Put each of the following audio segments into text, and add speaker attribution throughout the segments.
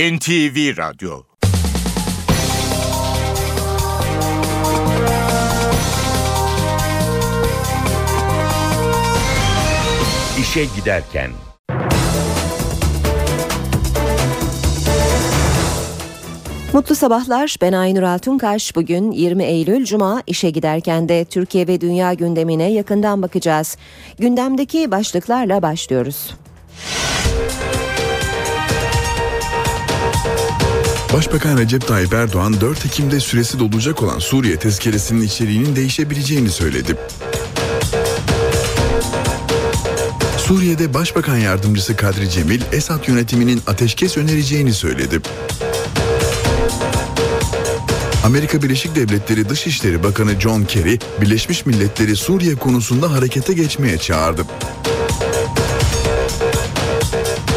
Speaker 1: NTV Radyo İşe Giderken
Speaker 2: Mutlu sabahlar. Ben Aynur Altunkaş. Bugün 20 Eylül Cuma işe giderken de Türkiye ve dünya gündemine yakından bakacağız. Gündemdeki başlıklarla başlıyoruz.
Speaker 3: Başbakan Recep Tayyip Erdoğan 4 Ekim'de süresi dolacak olan Suriye tezkeresinin içeriğinin değişebileceğini söyledi. Suriye'de Başbakan Yardımcısı Kadri Cemil, Esad yönetiminin ateşkes önereceğini söyledi. Amerika Birleşik Devletleri Dışişleri Bakanı John Kerry, Birleşmiş Milletleri Suriye konusunda harekete geçmeye çağırdı.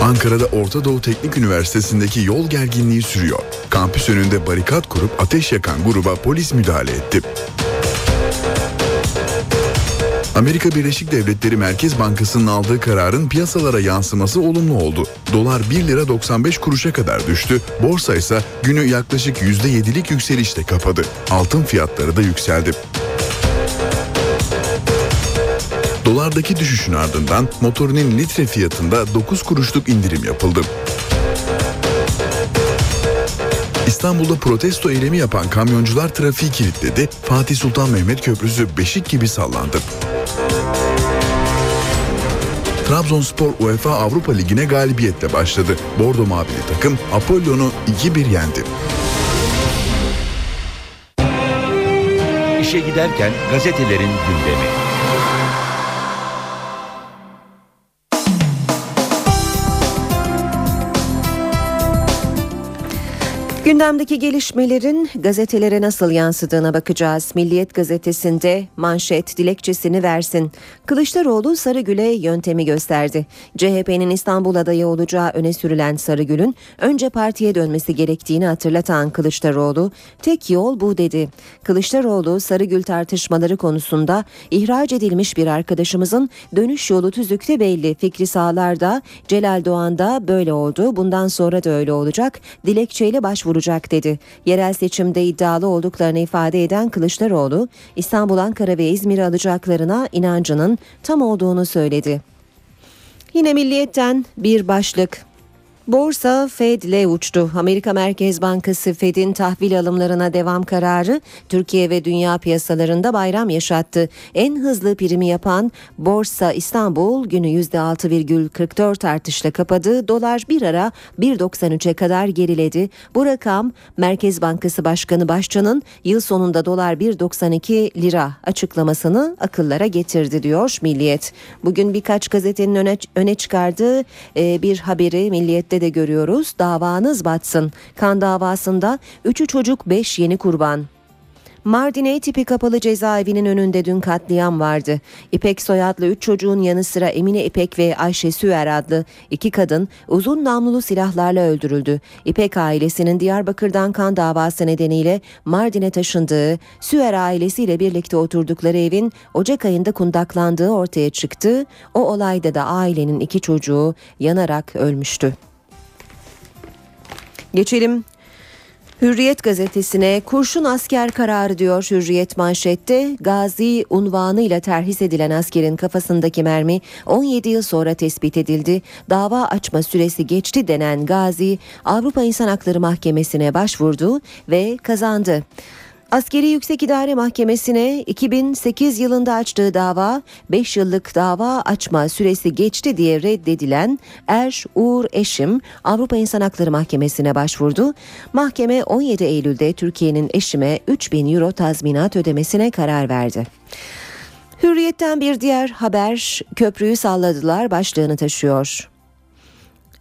Speaker 3: Ankara'da Orta Doğu Teknik Üniversitesi'ndeki yol gerginliği sürüyor. Kampüs önünde barikat kurup ateş yakan gruba polis müdahale etti. Amerika Birleşik Devletleri Merkez Bankası'nın aldığı kararın piyasalara yansıması olumlu oldu. Dolar 1 lira 95 kuruşa kadar düştü. Borsa ise günü yaklaşık %7'lik yükselişte kapadı. Altın fiyatları da yükseldi. Dolardaki düşüşün ardından motorinin litre fiyatında 9 kuruşluk indirim yapıldı. İstanbul'da protesto eylemi yapan kamyoncular trafiği kilitledi. Fatih Sultan Mehmet Köprüsü beşik gibi sallandı. Trabzonspor UEFA Avrupa Ligi'ne galibiyetle başladı. Bordo Mavili takım Apollon'u 2-1 yendi.
Speaker 1: İşe giderken gazetelerin gündemi.
Speaker 2: Gündemdeki gelişmelerin gazetelere nasıl yansıdığına bakacağız. Milliyet gazetesinde manşet dilekçesini versin. Kılıçdaroğlu Sarıgül'e yöntemi gösterdi. CHP'nin İstanbul adayı olacağı öne sürülen Sarıgül'ün önce partiye dönmesi gerektiğini hatırlatan Kılıçdaroğlu tek yol bu dedi. Kılıçdaroğlu Sarıgül tartışmaları konusunda ihraç edilmiş bir arkadaşımızın dönüş yolu tüzükte belli. Fikri Sağlar'da Celal Doğan'da böyle oldu. Bundan sonra da öyle olacak. Dilekçeyle başvuracak olacak dedi. Yerel seçimde iddialı olduklarını ifade eden Kılıçdaroğlu, İstanbul, Ankara ve İzmir'i alacaklarına inancının tam olduğunu söyledi. Yine Milliyet'ten bir başlık. Borsa Fed'le uçtu. Amerika Merkez Bankası Fed'in tahvil alımlarına devam kararı Türkiye ve dünya piyasalarında bayram yaşattı. En hızlı primi yapan Borsa İstanbul günü %6,44 artışla kapadı. Dolar bir ara 1.93'e kadar geriledi. Bu rakam Merkez Bankası Başkanı Başcan'ın yıl sonunda dolar 1.92 lira açıklamasını akıllara getirdi diyor Milliyet. Bugün birkaç gazetenin öne, öne çıkardığı e, bir haberi Milliyet de görüyoruz. Davanız batsın. Kan davasında 3'ü çocuk 5 yeni kurban. Mardin tipi kapalı cezaevinin önünde dün katliam vardı. İpek soyadlı 3 çocuğun yanı sıra Emine İpek ve Ayşe Süer adlı iki kadın uzun namlulu silahlarla öldürüldü. İpek ailesinin Diyarbakır'dan kan davası nedeniyle Mardin'e taşındığı, Süer ailesiyle birlikte oturdukları evin Ocak ayında kundaklandığı ortaya çıktı. O olayda da ailenin iki çocuğu yanarak ölmüştü. Geçelim Hürriyet gazetesine kurşun asker kararı diyor Hürriyet manşette. Gazi unvanıyla terhis edilen askerin kafasındaki mermi 17 yıl sonra tespit edildi. Dava açma süresi geçti denen Gazi Avrupa İnsan Hakları Mahkemesi'ne başvurdu ve kazandı. Askeri Yüksek İdare Mahkemesi'ne 2008 yılında açtığı dava 5 yıllık dava açma süresi geçti diye reddedilen Er Uğur Eşim Avrupa İnsan Hakları Mahkemesi'ne başvurdu. Mahkeme 17 Eylül'de Türkiye'nin Eşim'e 3000 euro tazminat ödemesine karar verdi. Hürriyetten bir diğer haber köprüyü salladılar başlığını taşıyor.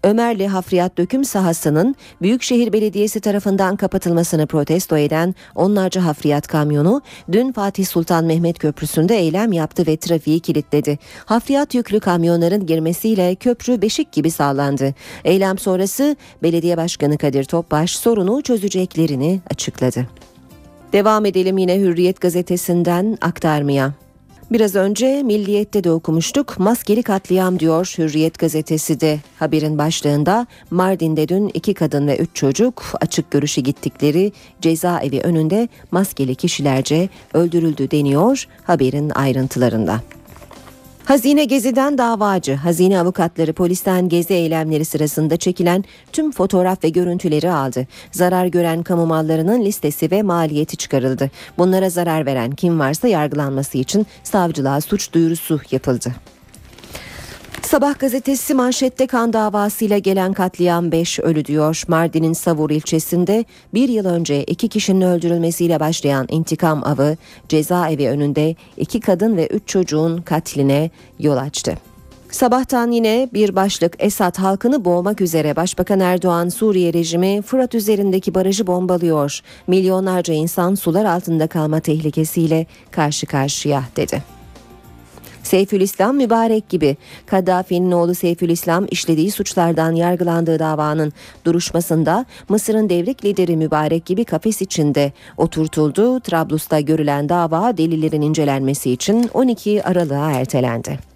Speaker 2: Ömerli hafriyat döküm sahasının Büyükşehir Belediyesi tarafından kapatılmasını protesto eden onlarca hafriyat kamyonu dün Fatih Sultan Mehmet Köprüsü'nde eylem yaptı ve trafiği kilitledi. Hafriyat yüklü kamyonların girmesiyle köprü beşik gibi sağlandı. Eylem sonrası Belediye Başkanı Kadir Topbaş sorunu çözeceklerini açıkladı. Devam edelim yine Hürriyet gazetesinden aktarmaya. Biraz önce Milliyet'te de okumuştuk. Maskeli katliam diyor Hürriyet gazetesi de haberin başlığında. Mardin'de dün iki kadın ve üç çocuk açık görüşe gittikleri cezaevi önünde maskeli kişilerce öldürüldü deniyor haberin ayrıntılarında. Hazine Gezi'den davacı, hazine avukatları polisten gezi eylemleri sırasında çekilen tüm fotoğraf ve görüntüleri aldı. Zarar gören kamu mallarının listesi ve maliyeti çıkarıldı. Bunlara zarar veren kim varsa yargılanması için savcılığa suç duyurusu yapıldı. Sabah gazetesi manşette kan davasıyla gelen katliam 5 ölü diyor. Mardin'in Savur ilçesinde bir yıl önce iki kişinin öldürülmesiyle başlayan intikam avı cezaevi önünde iki kadın ve üç çocuğun katline yol açtı. Sabahtan yine bir başlık Esad halkını boğmak üzere Başbakan Erdoğan Suriye rejimi Fırat üzerindeki barajı bombalıyor. Milyonlarca insan sular altında kalma tehlikesiyle karşı karşıya dedi. Seyfülislam mübarek gibi Kaddafi'nin oğlu Seyfülislam işlediği suçlardan yargılandığı davanın duruşmasında Mısır'ın devrik lideri mübarek gibi kafes içinde oturtuldu. Trablus'ta görülen dava delillerin incelenmesi için 12 Aralık'a ertelendi.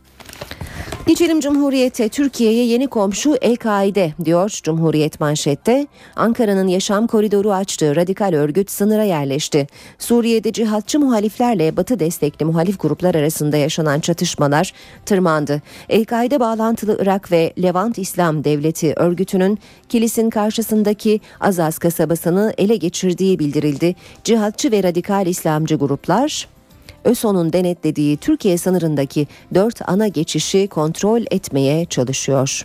Speaker 2: Geçelim Cumhuriyet'e Türkiye'ye yeni komşu El-Kaide diyor Cumhuriyet manşette. Ankara'nın yaşam koridoru açtığı radikal örgüt sınıra yerleşti. Suriye'de cihatçı muhaliflerle batı destekli muhalif gruplar arasında yaşanan çatışmalar tırmandı. El-Kaide bağlantılı Irak ve Levant İslam Devleti örgütünün Kilis'in karşısındaki Azaz kasabasını ele geçirdiği bildirildi. Cihatçı ve radikal İslamcı gruplar ÖSO'nun denetlediği Türkiye sınırındaki dört ana geçişi kontrol etmeye çalışıyor.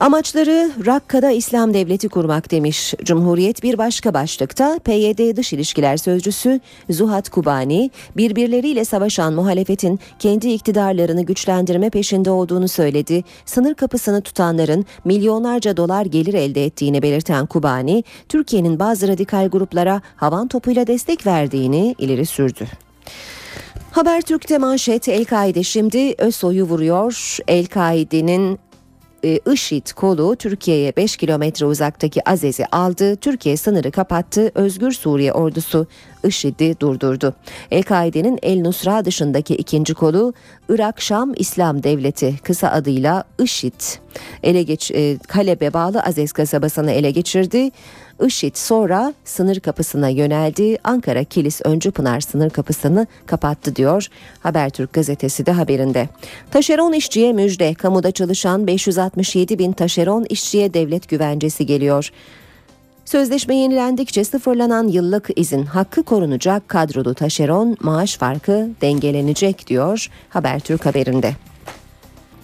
Speaker 2: Amaçları Rakka'da İslam Devleti kurmak demiş. Cumhuriyet bir başka başlıkta PYD Dış İlişkiler Sözcüsü Zuhat Kubani birbirleriyle savaşan muhalefetin kendi iktidarlarını güçlendirme peşinde olduğunu söyledi. Sınır kapısını tutanların milyonlarca dolar gelir elde ettiğini belirten Kubani, Türkiye'nin bazı radikal gruplara havan topuyla destek verdiğini ileri sürdü. Habertürk'te manşet El-Kaide şimdi ÖSO'yu vuruyor. El-Kaide'nin e, IŞİD kolu Türkiye'ye 5 kilometre uzaktaki Azez'i aldı. Türkiye sınırı kapattı. Özgür Suriye ordusu IŞİD'i durdurdu. El-Kaide'nin El Nusra dışındaki ikinci kolu Irak Şam İslam Devleti kısa adıyla IŞİD ele geç e, Halep'e bağlı Azez kasabasını ele geçirdi. IŞİD sonra sınır kapısına yöneldi. Ankara Kilis Öncü Pınar sınır kapısını kapattı diyor Habertürk gazetesi de haberinde. Taşeron işçiye müjde. Kamuda çalışan 567 bin taşeron işçiye devlet güvencesi geliyor. Sözleşme yenilendikçe sıfırlanan yıllık izin hakkı korunacak kadrolu taşeron maaş farkı dengelenecek diyor Habertürk haberinde.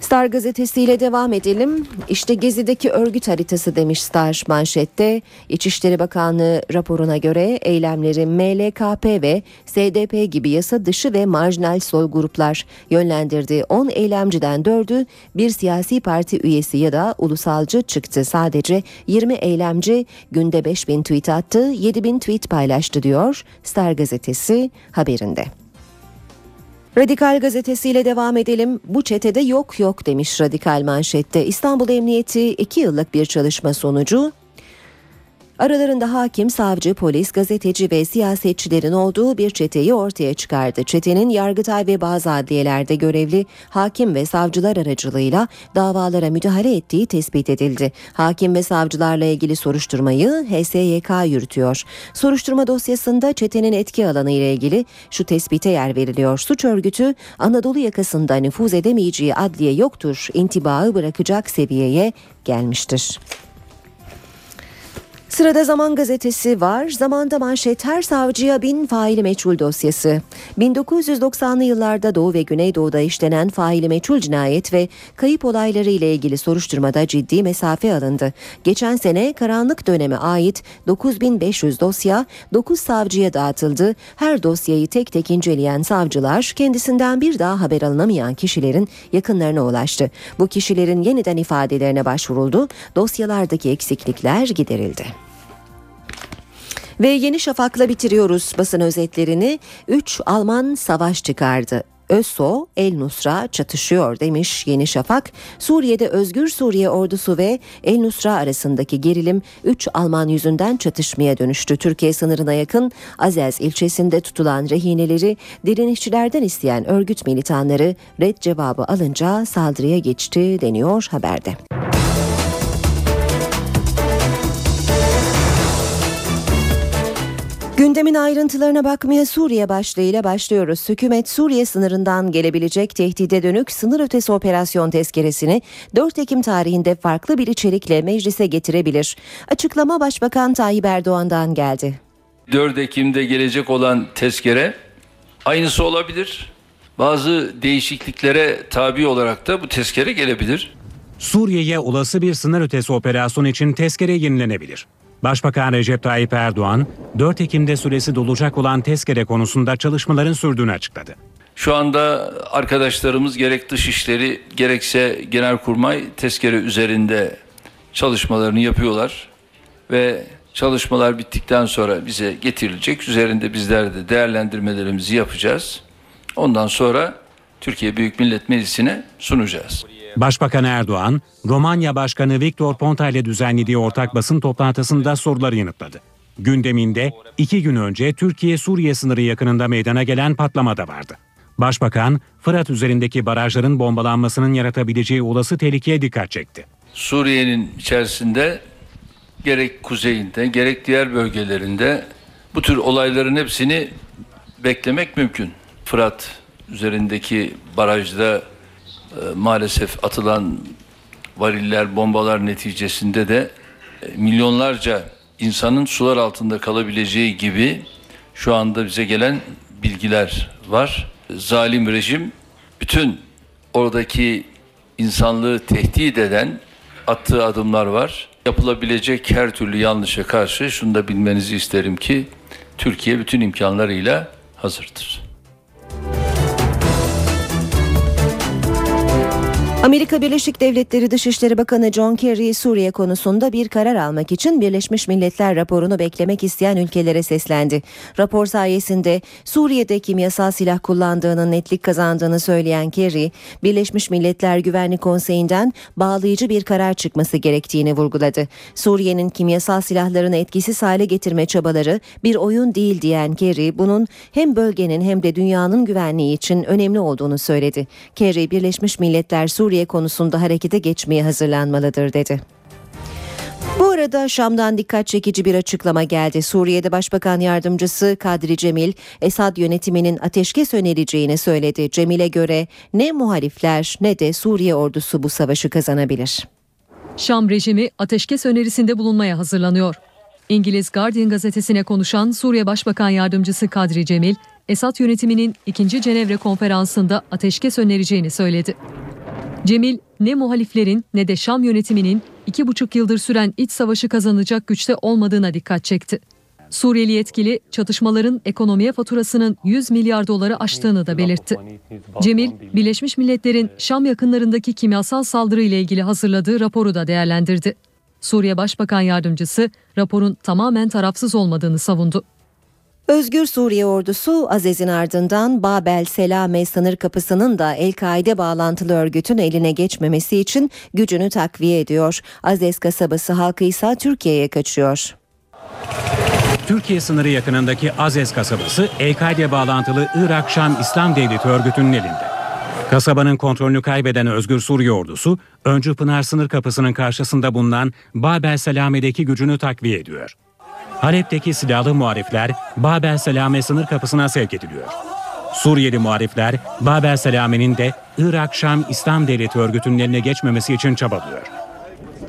Speaker 2: Star gazetesiyle devam edelim. İşte Gezi'deki örgüt haritası demiş Star manşette. İçişleri Bakanlığı raporuna göre eylemleri MLKP ve SDP gibi yasa dışı ve marjinal sol gruplar yönlendirdiği 10 eylemciden 4'ü bir siyasi parti üyesi ya da ulusalcı çıktı. Sadece 20 eylemci günde 5000 tweet attı, 7000 tweet paylaştı diyor Star gazetesi haberinde. Radikal gazetesiyle devam edelim. Bu çetede yok yok demiş Radikal manşette. İstanbul Emniyeti iki yıllık bir çalışma sonucu Aralarında hakim, savcı, polis, gazeteci ve siyasetçilerin olduğu bir çeteyi ortaya çıkardı. Çetenin Yargıtay ve bazı adliyelerde görevli hakim ve savcılar aracılığıyla davalara müdahale ettiği tespit edildi. Hakim ve savcılarla ilgili soruşturmayı HSYK yürütüyor. Soruşturma dosyasında çetenin etki alanı ile ilgili şu tespite yer veriliyor. Suç örgütü Anadolu yakasında nüfuz edemeyeceği adliye yoktur intibağı bırakacak seviyeye gelmiştir. Sırada Zaman Gazetesi var. Zamanda manşet her savcıya bin faili meçhul dosyası. 1990'lı yıllarda Doğu ve Güneydoğu'da işlenen faili meçhul cinayet ve kayıp olayları ile ilgili soruşturmada ciddi mesafe alındı. Geçen sene karanlık döneme ait 9500 dosya 9 savcıya dağıtıldı. Her dosyayı tek tek inceleyen savcılar kendisinden bir daha haber alınamayan kişilerin yakınlarına ulaştı. Bu kişilerin yeniden ifadelerine başvuruldu. Dosyalardaki eksiklikler giderildi. Ve Yeni Şafak'la bitiriyoruz basın özetlerini. 3 Alman savaş çıkardı. ÖSO, El Nusra çatışıyor demiş Yeni Şafak. Suriye'de Özgür Suriye ordusu ve El Nusra arasındaki gerilim 3 Alman yüzünden çatışmaya dönüştü. Türkiye sınırına yakın Azez ilçesinde tutulan rehineleri direnişçilerden isteyen örgüt militanları red cevabı alınca saldırıya geçti deniyor haberde. Gündemin ayrıntılarına bakmaya Suriye başlığıyla başlıyoruz. Hükümet Suriye sınırından gelebilecek tehdide dönük sınır ötesi operasyon tezkeresini 4 Ekim tarihinde farklı bir içerikle meclise getirebilir. Açıklama Başbakan Tayyip Erdoğan'dan geldi.
Speaker 4: 4 Ekim'de gelecek olan tezkere aynısı olabilir. Bazı değişikliklere tabi olarak da bu tezkere gelebilir.
Speaker 5: Suriye'ye olası bir sınır ötesi operasyon için tezkere yenilenebilir. Başbakan Recep Tayyip Erdoğan, 4 Ekim'de süresi dolacak olan tezkere konusunda çalışmaların sürdüğünü açıkladı.
Speaker 4: Şu anda arkadaşlarımız gerek dışişleri gerekse genelkurmay tezkere üzerinde çalışmalarını yapıyorlar ve çalışmalar bittikten sonra bize getirilecek. Üzerinde bizler de değerlendirmelerimizi yapacağız. Ondan sonra Türkiye Büyük Millet Meclisi'ne sunacağız.
Speaker 5: Başbakan Erdoğan, Romanya Başkanı Viktor Ponta ile düzenlediği ortak basın toplantısında soruları yanıtladı. Gündeminde iki gün önce Türkiye-Suriye sınırı yakınında meydana gelen patlama da vardı. Başbakan, Fırat üzerindeki barajların bombalanmasının yaratabileceği olası tehlikeye dikkat çekti.
Speaker 4: Suriye'nin içerisinde gerek kuzeyinde gerek diğer bölgelerinde bu tür olayların hepsini beklemek mümkün. Fırat üzerindeki barajda maalesef atılan variller, bombalar neticesinde de e, milyonlarca insanın sular altında kalabileceği gibi şu anda bize gelen bilgiler var. Zalim rejim bütün oradaki insanlığı tehdit eden attığı adımlar var. Yapılabilecek her türlü yanlışa karşı şunu da bilmenizi isterim ki Türkiye bütün imkanlarıyla hazırdır.
Speaker 2: Amerika Birleşik Devletleri Dışişleri Bakanı John Kerry Suriye konusunda bir karar almak için Birleşmiş Milletler raporunu beklemek isteyen ülkelere seslendi. Rapor sayesinde Suriye'de kimyasal silah kullandığının netlik kazandığını söyleyen Kerry, Birleşmiş Milletler Güvenlik Konseyi'nden bağlayıcı bir karar çıkması gerektiğini vurguladı. Suriye'nin kimyasal silahlarını etkisiz hale getirme çabaları bir oyun değil diyen Kerry, bunun hem bölgenin hem de dünyanın güvenliği için önemli olduğunu söyledi. Kerry, Birleşmiş Milletler Suriye Suriye konusunda harekete geçmeye hazırlanmalıdır dedi. Bu arada Şam'dan dikkat çekici bir açıklama geldi. Suriye'de Başbakan Yardımcısı Kadri Cemil, Esad yönetiminin ateşkes önereceğini söyledi. Cemil'e göre ne muhalifler ne de Suriye ordusu bu savaşı kazanabilir.
Speaker 6: Şam rejimi ateşkes önerisinde bulunmaya hazırlanıyor. İngiliz Guardian gazetesine konuşan Suriye Başbakan Yardımcısı Kadri Cemil, Esad yönetiminin 2. Cenevre konferansında ateşkes önereceğini söyledi. Cemil ne muhaliflerin ne de Şam yönetiminin iki buçuk yıldır süren iç savaşı kazanacak güçte olmadığına dikkat çekti. Suriyeli yetkili çatışmaların ekonomiye faturasının 100 milyar doları aştığını da belirtti. Cemil, Birleşmiş Milletler'in Şam yakınlarındaki kimyasal saldırı ile ilgili hazırladığı raporu da değerlendirdi. Suriye Başbakan Yardımcısı raporun tamamen tarafsız olmadığını savundu.
Speaker 2: Özgür Suriye ordusu Azez'in ardından Babel Selame sınır kapısının da El-Kaide bağlantılı örgütün eline geçmemesi için gücünü takviye ediyor. Azez kasabası halkı ise Türkiye'ye kaçıyor.
Speaker 5: Türkiye sınırı yakınındaki Azez kasabası El-Kaide bağlantılı Irak Şam İslam Devleti örgütünün elinde. Kasabanın kontrolünü kaybeden Özgür Suriye ordusu, Öncü Pınar sınır kapısının karşısında bulunan Babel Selame'deki gücünü takviye ediyor. Halep'teki silahlı muharifler Babel Selame sınır kapısına sevk ediliyor. Suriyeli muharifler Babel Selame'nin de Irak-Şam İslam Devleti örgütünün eline geçmemesi için çabalıyor.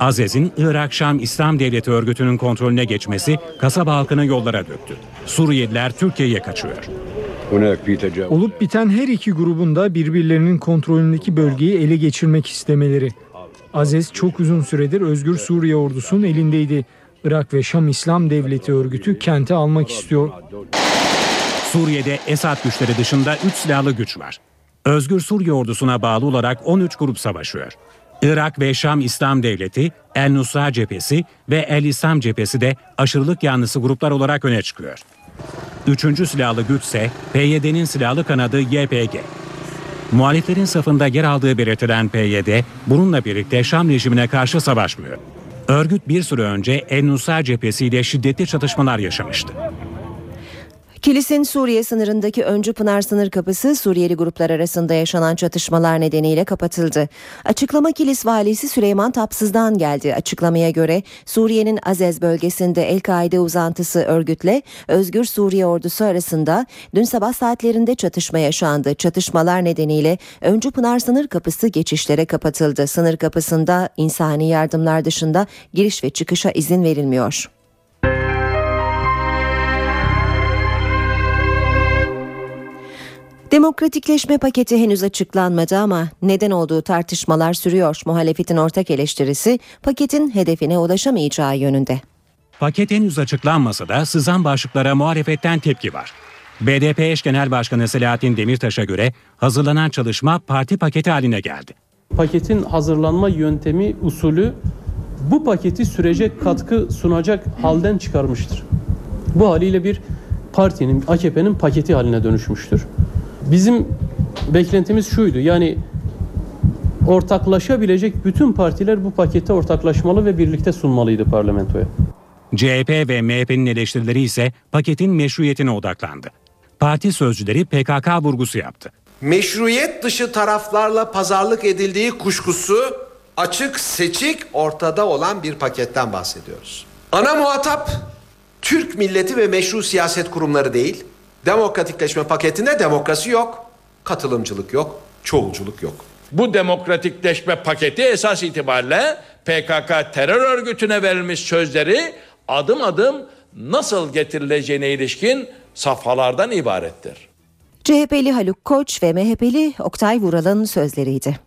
Speaker 5: Azez'in Irak-Şam İslam Devleti örgütünün kontrolüne geçmesi kasaba halkını yollara döktü. Suriyeliler Türkiye'ye kaçıyor.
Speaker 7: Olup biten her iki grubun da birbirlerinin kontrolündeki bölgeyi ele geçirmek istemeleri. Azez çok uzun süredir Özgür Suriye ordusunun elindeydi. Irak ve Şam İslam Devleti örgütü kenti almak istiyor.
Speaker 5: Suriye'de Esad güçleri dışında 3 silahlı güç var. Özgür Suriye ordusuna bağlı olarak 13 grup savaşıyor. Irak ve Şam İslam Devleti, El Nusra cephesi ve El İslam cephesi de aşırılık yanlısı gruplar olarak öne çıkıyor. Üçüncü silahlı güç ise PYD'nin silahlı kanadı YPG. Muhaliflerin safında yer aldığı belirtilen PYD bununla birlikte Şam rejimine karşı savaşmıyor. Örgüt bir süre önce En-Nusra cephesiyle şiddetli çatışmalar yaşamıştı.
Speaker 2: Kilis'in Suriye sınırındaki Öncü Pınar sınır kapısı Suriyeli gruplar arasında yaşanan çatışmalar nedeniyle kapatıldı. Açıklama Kilis valisi Süleyman Tapsız'dan geldi. Açıklamaya göre Suriye'nin Azez bölgesinde El-Kaide uzantısı örgütle Özgür Suriye ordusu arasında dün sabah saatlerinde çatışma yaşandı. Çatışmalar nedeniyle Öncü Pınar sınır kapısı geçişlere kapatıldı. Sınır kapısında insani yardımlar dışında giriş ve çıkışa izin verilmiyor. Demokratikleşme paketi henüz açıklanmadı ama neden olduğu tartışmalar sürüyor. Muhalefetin ortak eleştirisi paketin hedefine ulaşamayacağı yönünde.
Speaker 5: Paket henüz açıklanmasa da sızan başlıklara muhalefetten tepki var. BDP eş genel başkanı Selahattin Demirtaş'a göre hazırlanan çalışma parti paketi haline geldi.
Speaker 8: Paketin hazırlanma yöntemi, usulü bu paketi sürece katkı sunacak halden çıkarmıştır. Bu haliyle bir partinin, AKP'nin paketi haline dönüşmüştür. Bizim beklentimiz şuydu. Yani ortaklaşabilecek bütün partiler bu pakete ortaklaşmalı ve birlikte sunmalıydı parlamentoya.
Speaker 5: CHP ve MHP'nin eleştirileri ise paketin meşruiyetine odaklandı. Parti sözcüleri PKK vurgusu yaptı.
Speaker 9: Meşruiyet dışı taraflarla pazarlık edildiği kuşkusu açık seçik ortada olan bir paketten bahsediyoruz. Ana muhatap Türk milleti ve meşru siyaset kurumları değil, Demokratikleşme paketinde demokrasi yok, katılımcılık yok, çoğulculuk yok.
Speaker 10: Bu demokratikleşme paketi esas itibariyle PKK terör örgütüne verilmiş sözleri adım adım nasıl getirileceğine ilişkin safhalardan ibarettir.
Speaker 2: CHP'li Haluk Koç ve MHP'li Oktay Vural'ın sözleriydi.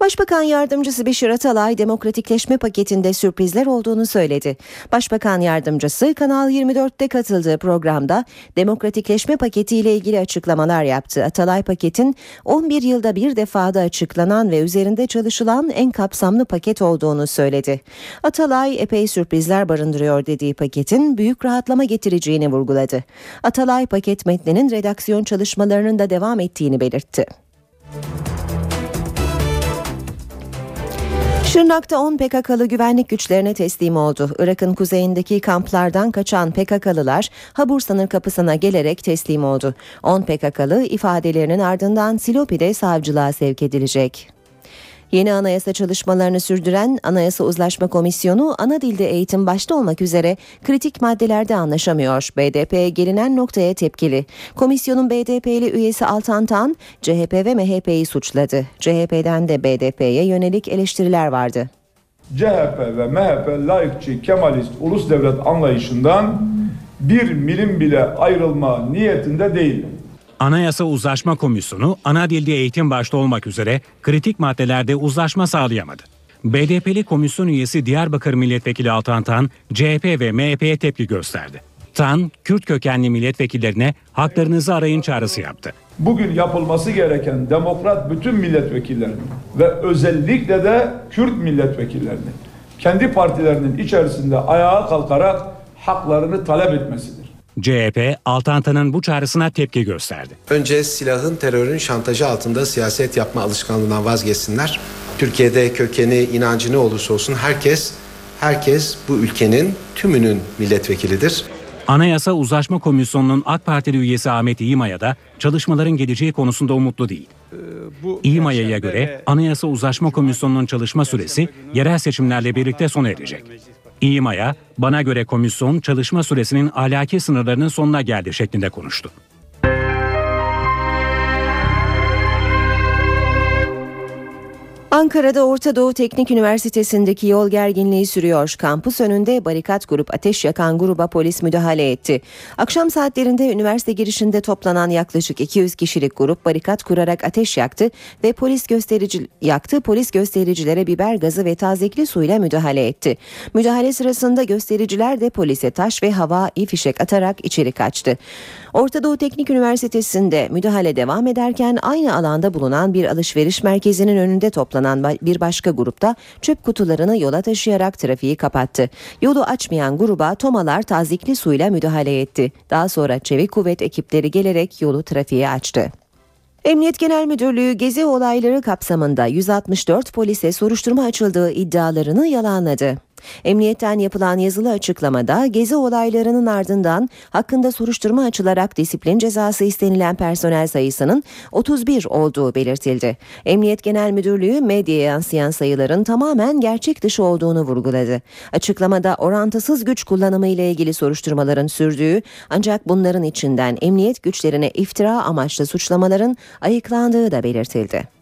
Speaker 2: Başbakan Yardımcısı Beşir Atalay demokratikleşme paketinde sürprizler olduğunu söyledi. Başbakan Yardımcısı Kanal 24'te katıldığı programda demokratikleşme paketiyle ilgili açıklamalar yaptı. Atalay paketin 11 yılda bir defada açıklanan ve üzerinde çalışılan en kapsamlı paket olduğunu söyledi. Atalay epey sürprizler barındırıyor dediği paketin büyük rahatlama getireceğini vurguladı. Atalay paket metninin redaksiyon çalışmalarının da devam ettiğini belirtti. Şırnak'ta 10 PKK'lı güvenlik güçlerine teslim oldu. Irak'ın kuzeyindeki kamplardan kaçan PKK'lılar Habur sınır kapısına gelerek teslim oldu. 10 PKK'lı ifadelerinin ardından Silopi'de savcılığa sevk edilecek. Yeni anayasa çalışmalarını sürdüren Anayasa Uzlaşma Komisyonu ana dilde eğitim başta olmak üzere kritik maddelerde anlaşamıyor. BDP gelinen noktaya tepkili. Komisyonun BDP'li üyesi Altan Tan, CHP ve MHP'yi suçladı. CHP'den de BDP'ye yönelik eleştiriler vardı.
Speaker 11: CHP ve MHP layıkçı Kemalist ulus devlet anlayışından bir milim bile ayrılma niyetinde değil.
Speaker 5: Anayasa Uzlaşma Komisyonu ana dilde eğitim başta olmak üzere kritik maddelerde uzlaşma sağlayamadı. BDP'li komisyon üyesi Diyarbakır Milletvekili Altan Tan, CHP ve MHP'ye tepki gösterdi. Tan, Kürt kökenli milletvekillerine haklarınızı arayın çağrısı yaptı.
Speaker 11: Bugün yapılması gereken demokrat bütün milletvekillerini ve özellikle de Kürt milletvekillerini kendi partilerinin içerisinde ayağa kalkarak haklarını talep etmesidir.
Speaker 5: CHP, Altantan'ın bu çağrısına tepki gösterdi.
Speaker 9: Önce silahın terörün şantajı altında siyaset yapma alışkanlığından vazgeçsinler. Türkiye'de kökeni, inancı ne olursa olsun herkes herkes bu ülkenin tümünün milletvekilidir.
Speaker 5: Anayasa Uzlaşma Komisyonu'nun AK Partili üyesi Ahmet İğmaya da çalışmaların geleceği konusunda umutlu değil. İğmaya'ya göre Anayasa Uzlaşma Komisyonu'nun çalışma süresi yerel seçimlerle birlikte sona erecek. İMA'ya bana göre komisyon çalışma süresinin ahlaki sınırlarının sonuna geldi şeklinde konuştu.
Speaker 2: Ankara'da Orta Doğu Teknik Üniversitesi'ndeki yol gerginliği sürüyor. Kampüs önünde barikat grup ateş yakan gruba polis müdahale etti. Akşam saatlerinde üniversite girişinde toplanan yaklaşık 200 kişilik grup barikat kurarak ateş yaktı ve polis gösterici yaktı. Polis göstericilere biber gazı ve tazekli suyla müdahale etti. Müdahale sırasında göstericiler de polise taş ve hava fişek atarak içeri kaçtı. Orta Doğu Teknik Üniversitesi'nde müdahale devam ederken aynı alanda bulunan bir alışveriş merkezinin önünde toplanan bir başka grupta çöp kutularını yola taşıyarak trafiği kapattı. Yolu açmayan gruba tomalar tazikli suyla müdahale etti. Daha sonra çevik kuvvet ekipleri gelerek yolu trafiğe açtı. Emniyet Genel Müdürlüğü gezi olayları kapsamında 164 polise soruşturma açıldığı iddialarını yalanladı. Emniyetten yapılan yazılı açıklamada gezi olaylarının ardından hakkında soruşturma açılarak disiplin cezası istenilen personel sayısının 31 olduğu belirtildi. Emniyet Genel Müdürlüğü medyaya yansıyan sayıların tamamen gerçek dışı olduğunu vurguladı. Açıklamada orantısız güç kullanımı ile ilgili soruşturmaların sürdüğü ancak bunların içinden emniyet güçlerine iftira amaçlı suçlamaların ayıklandığı da belirtildi.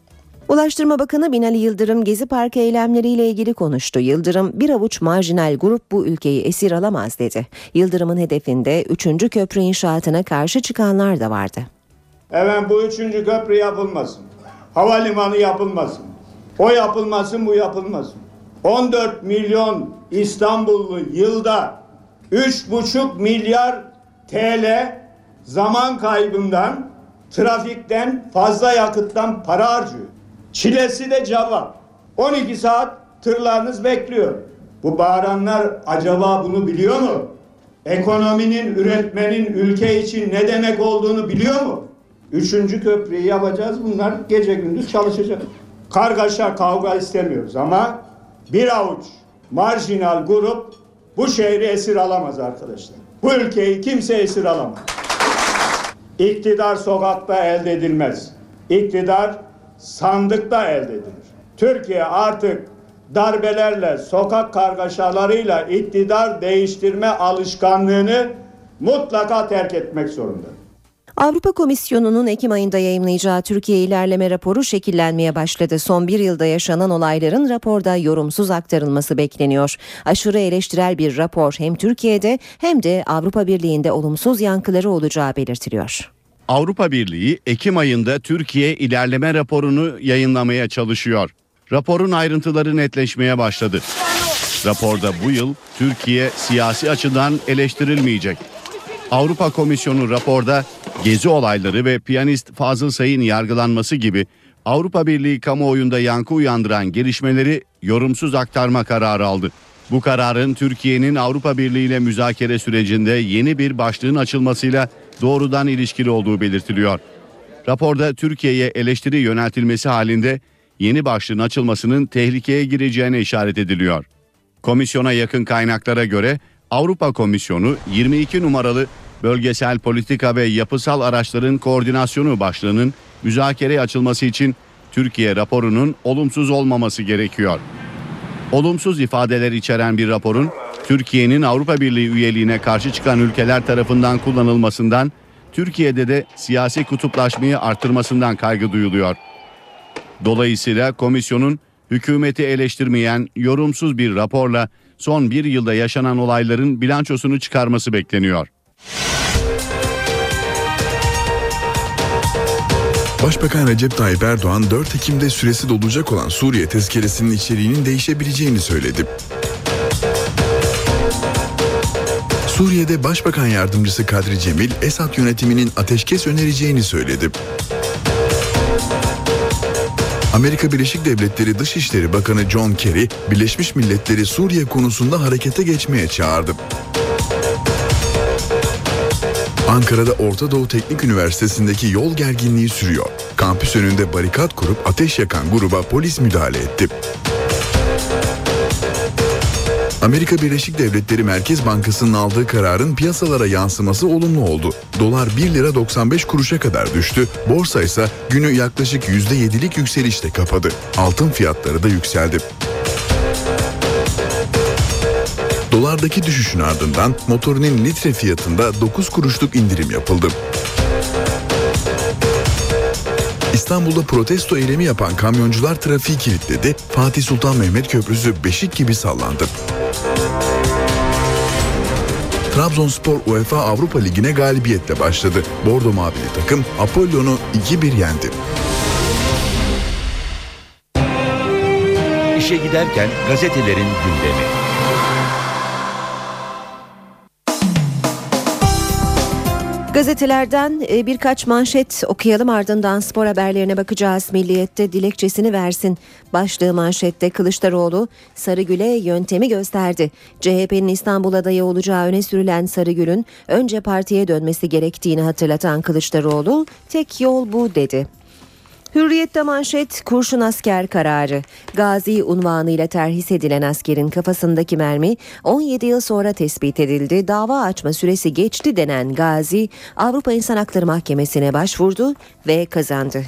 Speaker 2: Ulaştırma Bakanı Binali Yıldırım Gezi Parkı eylemleriyle ilgili konuştu. Yıldırım bir avuç marjinal grup bu ülkeyi esir alamaz dedi. Yıldırım'ın hedefinde 3. köprü inşaatına karşı çıkanlar da vardı.
Speaker 12: Evet bu 3. köprü yapılmasın. Havalimanı yapılmasın. O yapılmasın bu yapılmasın. 14 milyon İstanbullu yılda 3,5 milyar TL zaman kaybından, trafikten, fazla yakıttan para harcıyor. Çilesi de cevap. 12 saat tırlarınız bekliyor. Bu bağıranlar acaba bunu biliyor mu? Ekonominin, üretmenin ülke için ne demek olduğunu biliyor mu? Üçüncü köprüyü yapacağız. Bunlar gece gündüz çalışacak. Kargaşa, kavga istemiyoruz ama bir avuç marjinal grup bu şehri esir alamaz arkadaşlar. Bu ülkeyi kimse esir alamaz. İktidar sokakta elde edilmez. İktidar sandıkta elde edilir. Türkiye artık darbelerle, sokak kargaşalarıyla iktidar değiştirme alışkanlığını mutlaka terk etmek zorunda.
Speaker 2: Avrupa Komisyonu'nun Ekim ayında yayımlayacağı Türkiye ilerleme raporu şekillenmeye başladı. Son bir yılda yaşanan olayların raporda yorumsuz aktarılması bekleniyor. Aşırı eleştirel bir rapor hem Türkiye'de hem de Avrupa Birliği'nde olumsuz yankıları olacağı belirtiliyor.
Speaker 13: Avrupa Birliği Ekim ayında Türkiye ilerleme raporunu yayınlamaya çalışıyor. Raporun ayrıntıları netleşmeye başladı. Raporda bu yıl Türkiye siyasi açıdan eleştirilmeyecek. Avrupa Komisyonu raporda gezi olayları ve piyanist Fazıl Say'ın yargılanması gibi Avrupa Birliği kamuoyunda yankı uyandıran gelişmeleri yorumsuz aktarma kararı aldı. Bu kararın Türkiye'nin Avrupa Birliği ile müzakere sürecinde yeni bir başlığın açılmasıyla doğrudan ilişkili olduğu belirtiliyor. Raporda Türkiye'ye eleştiri yöneltilmesi halinde yeni başlığın açılmasının tehlikeye gireceğine işaret ediliyor. Komisyona yakın kaynaklara göre Avrupa Komisyonu 22 numaralı bölgesel politika ve yapısal araçların koordinasyonu başlığının müzakereye açılması için Türkiye raporunun olumsuz olmaması gerekiyor. Olumsuz ifadeler içeren bir raporun Türkiye'nin Avrupa Birliği üyeliğine karşı çıkan ülkeler tarafından kullanılmasından, Türkiye'de de siyasi kutuplaşmayı artırmasından kaygı duyuluyor. Dolayısıyla komisyonun hükümeti eleştirmeyen yorumsuz bir raporla son bir yılda yaşanan olayların bilançosunu çıkarması bekleniyor.
Speaker 3: Başbakan Recep Tayyip Erdoğan 4 Ekim'de süresi dolacak olan Suriye tezkeresinin içeriğinin değişebileceğini söyledi. Suriye'de Başbakan Yardımcısı Kadri Cemil, Esad yönetiminin ateşkes önereceğini söyledi. Amerika Birleşik Devletleri Dışişleri Bakanı John Kerry, Birleşmiş Milletleri Suriye konusunda harekete geçmeye çağırdı. Ankara'da Orta Doğu Teknik Üniversitesi'ndeki yol gerginliği sürüyor. Kampüs önünde barikat kurup ateş yakan gruba polis müdahale etti. Amerika Birleşik Devletleri Merkez Bankası'nın aldığı kararın piyasalara yansıması olumlu oldu. Dolar 1 lira 95 kuruşa kadar düştü. Borsa ise günü yaklaşık %7'lik yükselişte kapadı. Altın fiyatları da yükseldi. Dolardaki düşüşün ardından motorinin litre fiyatında 9 kuruşluk indirim yapıldı. İstanbul'da protesto eylemi yapan kamyoncular trafiği kilitledi. Fatih Sultan Mehmet Köprüsü beşik gibi sallandı. Trabzonspor UEFA Avrupa Ligi'ne galibiyetle başladı. Bordo Mavili takım Apollon'u 2-1 yendi.
Speaker 1: İşe giderken gazetelerin gündemi.
Speaker 2: Gazetelerden e, birkaç manşet okuyalım ardından spor haberlerine bakacağız. Milliyette dilekçesini versin. Başlığı manşette Kılıçdaroğlu Sarıgül'e yöntemi gösterdi. CHP'nin İstanbul adayı olacağı öne sürülen Sarıgül'ün önce partiye dönmesi gerektiğini hatırlatan Kılıçdaroğlu tek yol bu dedi. Hürriyette manşet kurşun asker kararı. Gazi unvanıyla terhis edilen askerin kafasındaki mermi 17 yıl sonra tespit edildi. Dava açma süresi geçti denen Gazi Avrupa İnsan Hakları Mahkemesi'ne başvurdu ve kazandı.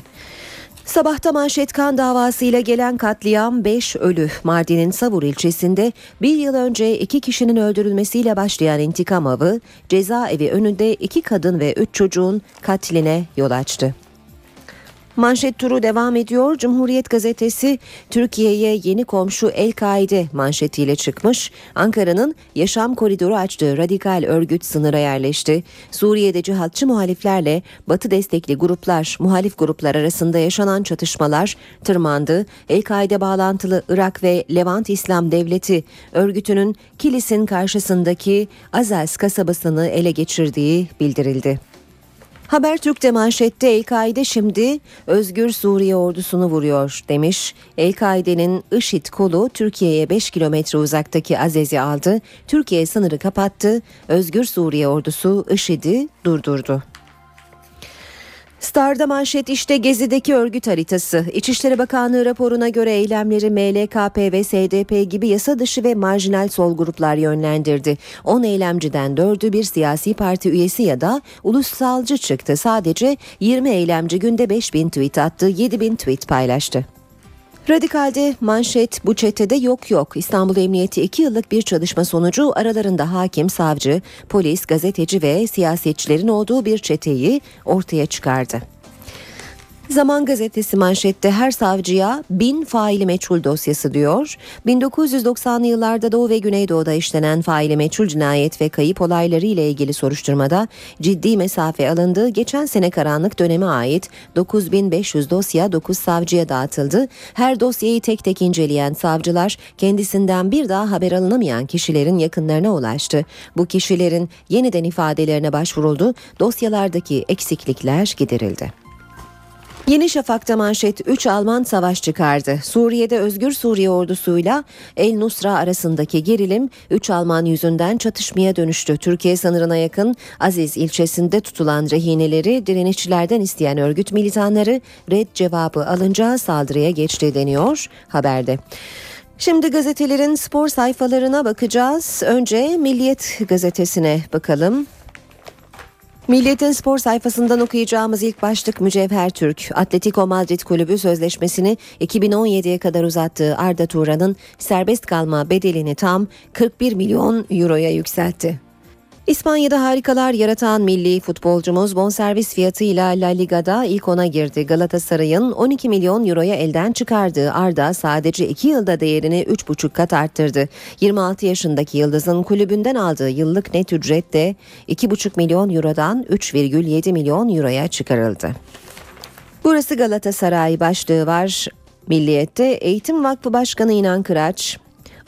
Speaker 2: Sabahta manşet kan davasıyla gelen katliam 5 ölü. Mardin'in Savur ilçesinde bir yıl önce iki kişinin öldürülmesiyle başlayan intikam avı cezaevi önünde iki kadın ve üç çocuğun katline yol açtı. Manşet turu devam ediyor. Cumhuriyet gazetesi Türkiye'ye yeni komşu El-Kaide manşetiyle çıkmış. Ankara'nın yaşam koridoru açtığı radikal örgüt sınıra yerleşti. Suriye'de cihatçı muhaliflerle Batı destekli gruplar, muhalif gruplar arasında yaşanan çatışmalar tırmandı. El-Kaide bağlantılı Irak ve Levant İslam Devleti örgütünün Kilis'in karşısındaki Azaz kasabasını ele geçirdiği bildirildi. Habertürk'te manşette El-Kaide şimdi Özgür Suriye ordusunu vuruyor demiş. El-Kaide'nin IŞİD kolu Türkiye'ye 5 kilometre uzaktaki Azez'i aldı. Türkiye sınırı kapattı. Özgür Suriye ordusu IŞİD'i durdurdu. Star'da manşet işte Gezi'deki örgüt haritası. İçişleri Bakanlığı raporuna göre eylemleri MLKP ve SDP gibi yasa dışı ve marjinal sol gruplar yönlendirdi. 10 eylemciden 4'ü bir siyasi parti üyesi ya da ulusalcı çıktı. Sadece 20 eylemci günde 5000 tweet attı, 7000 tweet paylaştı. Radikal'de manşet bu çetede yok yok. İstanbul Emniyeti 2 yıllık bir çalışma sonucu aralarında hakim, savcı, polis, gazeteci ve siyasetçilerin olduğu bir çeteyi ortaya çıkardı. Zaman gazetesi manşette her savcıya bin faili meçhul dosyası diyor. 1990'lı yıllarda Doğu ve Güneydoğu'da işlenen faili meçhul cinayet ve kayıp olayları ile ilgili soruşturmada ciddi mesafe alındı. Geçen sene karanlık döneme ait 9500 dosya 9 savcıya dağıtıldı. Her dosyayı tek tek inceleyen savcılar kendisinden bir daha haber alınamayan kişilerin yakınlarına ulaştı. Bu kişilerin yeniden ifadelerine başvuruldu. Dosyalardaki eksiklikler giderildi. Yeni Şafak'ta manşet 3 Alman savaş çıkardı. Suriye'de Özgür Suriye ordusuyla El Nusra arasındaki gerilim 3 Alman yüzünden çatışmaya dönüştü. Türkiye sınırına yakın Aziz ilçesinde tutulan rehineleri direnişçilerden isteyen örgüt militanları red cevabı alınca saldırıya geçti deniyor haberde. Şimdi gazetelerin spor sayfalarına bakacağız. Önce Milliyet gazetesine bakalım. Milliyetin spor sayfasından okuyacağımız ilk başlık Mücevher Türk. Atletico Madrid kulübü sözleşmesini 2017'ye kadar uzattığı Arda Turan'ın serbest kalma bedelini tam 41 milyon euroya yükseltti. İspanya'da harikalar yaratan milli futbolcumuz bonservis fiyatıyla La Liga'da ilk ona girdi. Galatasaray'ın 12 milyon euroya elden çıkardığı Arda sadece 2 yılda değerini 3,5 kat arttırdı. 26 yaşındaki Yıldız'ın kulübünden aldığı yıllık net ücret de 2,5 milyon eurodan 3,7 milyon euroya çıkarıldı. Burası Galatasaray başlığı var. Milliyet'te Eğitim Vakfı Başkanı İnan Kıraç,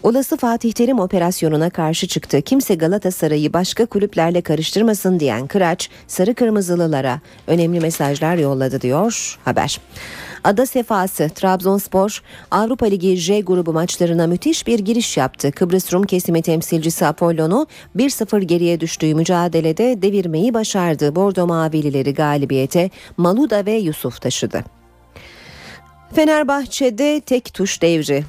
Speaker 2: Olası Fatih Terim operasyonuna karşı çıktı. Kimse Galatasaray'ı başka kulüplerle karıştırmasın diyen Kıraç, sarı kırmızılılara önemli mesajlar yolladı diyor haber. Ada sefası Trabzonspor Avrupa Ligi J grubu maçlarına müthiş bir giriş yaptı. Kıbrıs Rum kesimi temsilcisi Apollon'u 1-0 geriye düştüğü mücadelede devirmeyi başardı. Bordo Mavilileri galibiyete Maluda ve Yusuf taşıdı. Fenerbahçe'de tek tuş devri.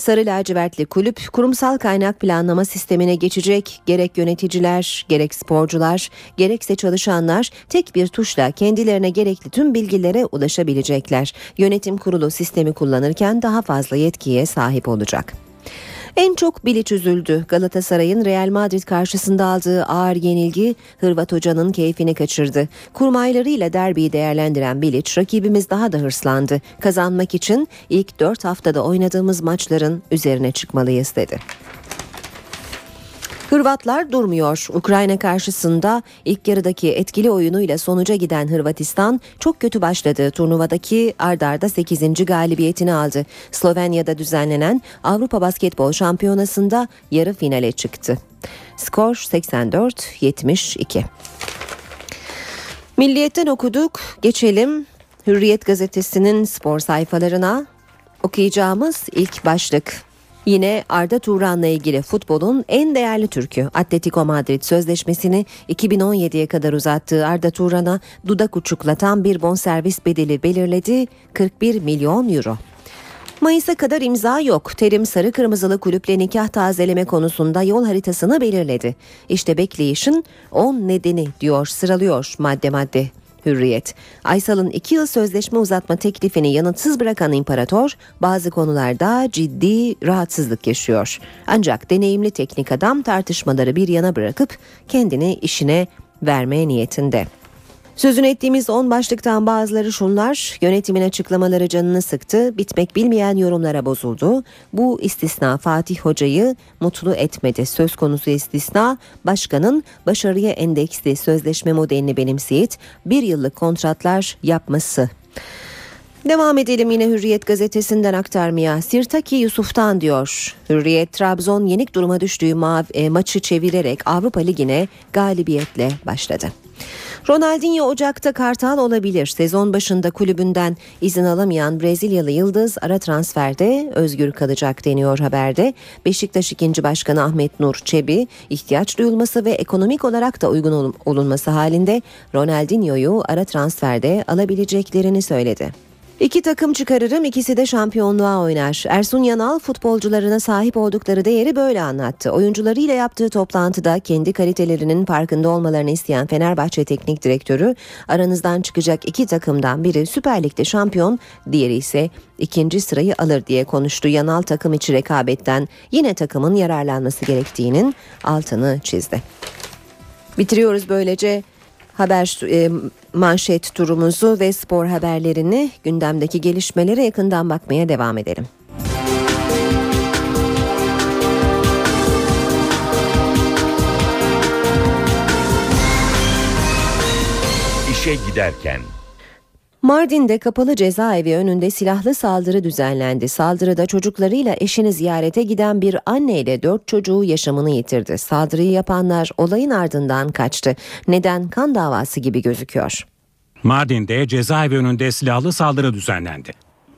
Speaker 2: Sarı lacivertli kulüp kurumsal kaynak planlama sistemine geçecek. Gerek yöneticiler, gerek sporcular, gerekse çalışanlar tek bir tuşla kendilerine gerekli tüm bilgilere ulaşabilecekler. Yönetim kurulu sistemi kullanırken daha fazla yetkiye sahip olacak. En çok Bilic üzüldü. Galatasaray'ın Real Madrid karşısında aldığı ağır yenilgi Hırvat hocanın keyfini kaçırdı. Kurmaylarıyla derbiyi değerlendiren Bilic rakibimiz daha da hırslandı. Kazanmak için ilk 4 haftada oynadığımız maçların üzerine çıkmalıyız dedi. Hırvatlar durmuyor. Ukrayna karşısında ilk yarıdaki etkili oyunuyla sonuca giden Hırvatistan çok kötü başladı. Turnuvadaki ardarda 8. galibiyetini aldı. Slovenya'da düzenlenen Avrupa Basketbol Şampiyonası'nda yarı finale çıktı. Skor 84-72. Milliyetten okuduk. Geçelim Hürriyet gazetesinin spor sayfalarına. Okuyacağımız ilk başlık Yine Arda Turan'la ilgili futbolun en değerli Türk'ü Atletico Madrid sözleşmesini 2017'ye kadar uzattığı Arda Turan'a dudak uçuklatan bir bonservis bedeli belirledi 41 milyon euro. Mayıs'a kadar imza yok. Terim sarı kırmızılı kulüple nikah tazeleme konusunda yol haritasını belirledi. İşte bekleyişin 10 nedeni diyor sıralıyor madde madde. Hürriyet. Aysal'ın 2 yıl sözleşme uzatma teklifini yanıtsız bırakan imparator bazı konularda ciddi rahatsızlık yaşıyor. Ancak deneyimli teknik adam tartışmaları bir yana bırakıp kendini işine vermeye niyetinde. Sözünü ettiğimiz 10 başlıktan bazıları şunlar. Yönetimin açıklamaları canını sıktı. Bitmek bilmeyen yorumlara bozuldu. Bu istisna Fatih Hoca'yı mutlu etmedi. Söz konusu istisna başkanın başarıya endeksli sözleşme modelini benimseyip bir yıllık kontratlar yapması. Devam edelim yine Hürriyet gazetesinden aktarmaya. Sirtaki Yusuf'tan diyor. Hürriyet Trabzon yenik duruma düştüğü ma- e, maçı çevirerek Avrupa Ligi'ne galibiyetle başladı. Ronaldinho Ocak'ta Kartal olabilir. Sezon başında kulübünden izin alamayan Brezilyalı Yıldız ara transferde özgür kalacak deniyor haberde. Beşiktaş 2. Başkanı Ahmet Nur Çebi ihtiyaç duyulması ve ekonomik olarak da uygun olun- olunması halinde Ronaldinho'yu ara transferde alabileceklerini söyledi. İki takım çıkarırım ikisi de şampiyonluğa oynar. Ersun Yanal futbolcularına sahip oldukları değeri böyle anlattı. Oyuncularıyla yaptığı toplantıda kendi kalitelerinin farkında olmalarını isteyen Fenerbahçe Teknik Direktörü aranızdan çıkacak iki takımdan biri Süper Lig'de şampiyon, diğeri ise ikinci sırayı alır diye konuştu. Yanal takım içi rekabetten yine takımın yararlanması gerektiğinin altını çizdi. Bitiriyoruz böylece haber e, manşet turumuzu ve spor haberlerini gündemdeki gelişmelere yakından bakmaya devam edelim.
Speaker 1: İşe giderken
Speaker 2: Mardin'de kapalı cezaevi önünde silahlı saldırı düzenlendi. Saldırıda çocuklarıyla eşini ziyarete giden bir anne ile dört çocuğu yaşamını yitirdi. Saldırıyı yapanlar olayın ardından kaçtı. Neden kan davası gibi gözüküyor.
Speaker 5: Mardin'de cezaevi önünde silahlı saldırı düzenlendi.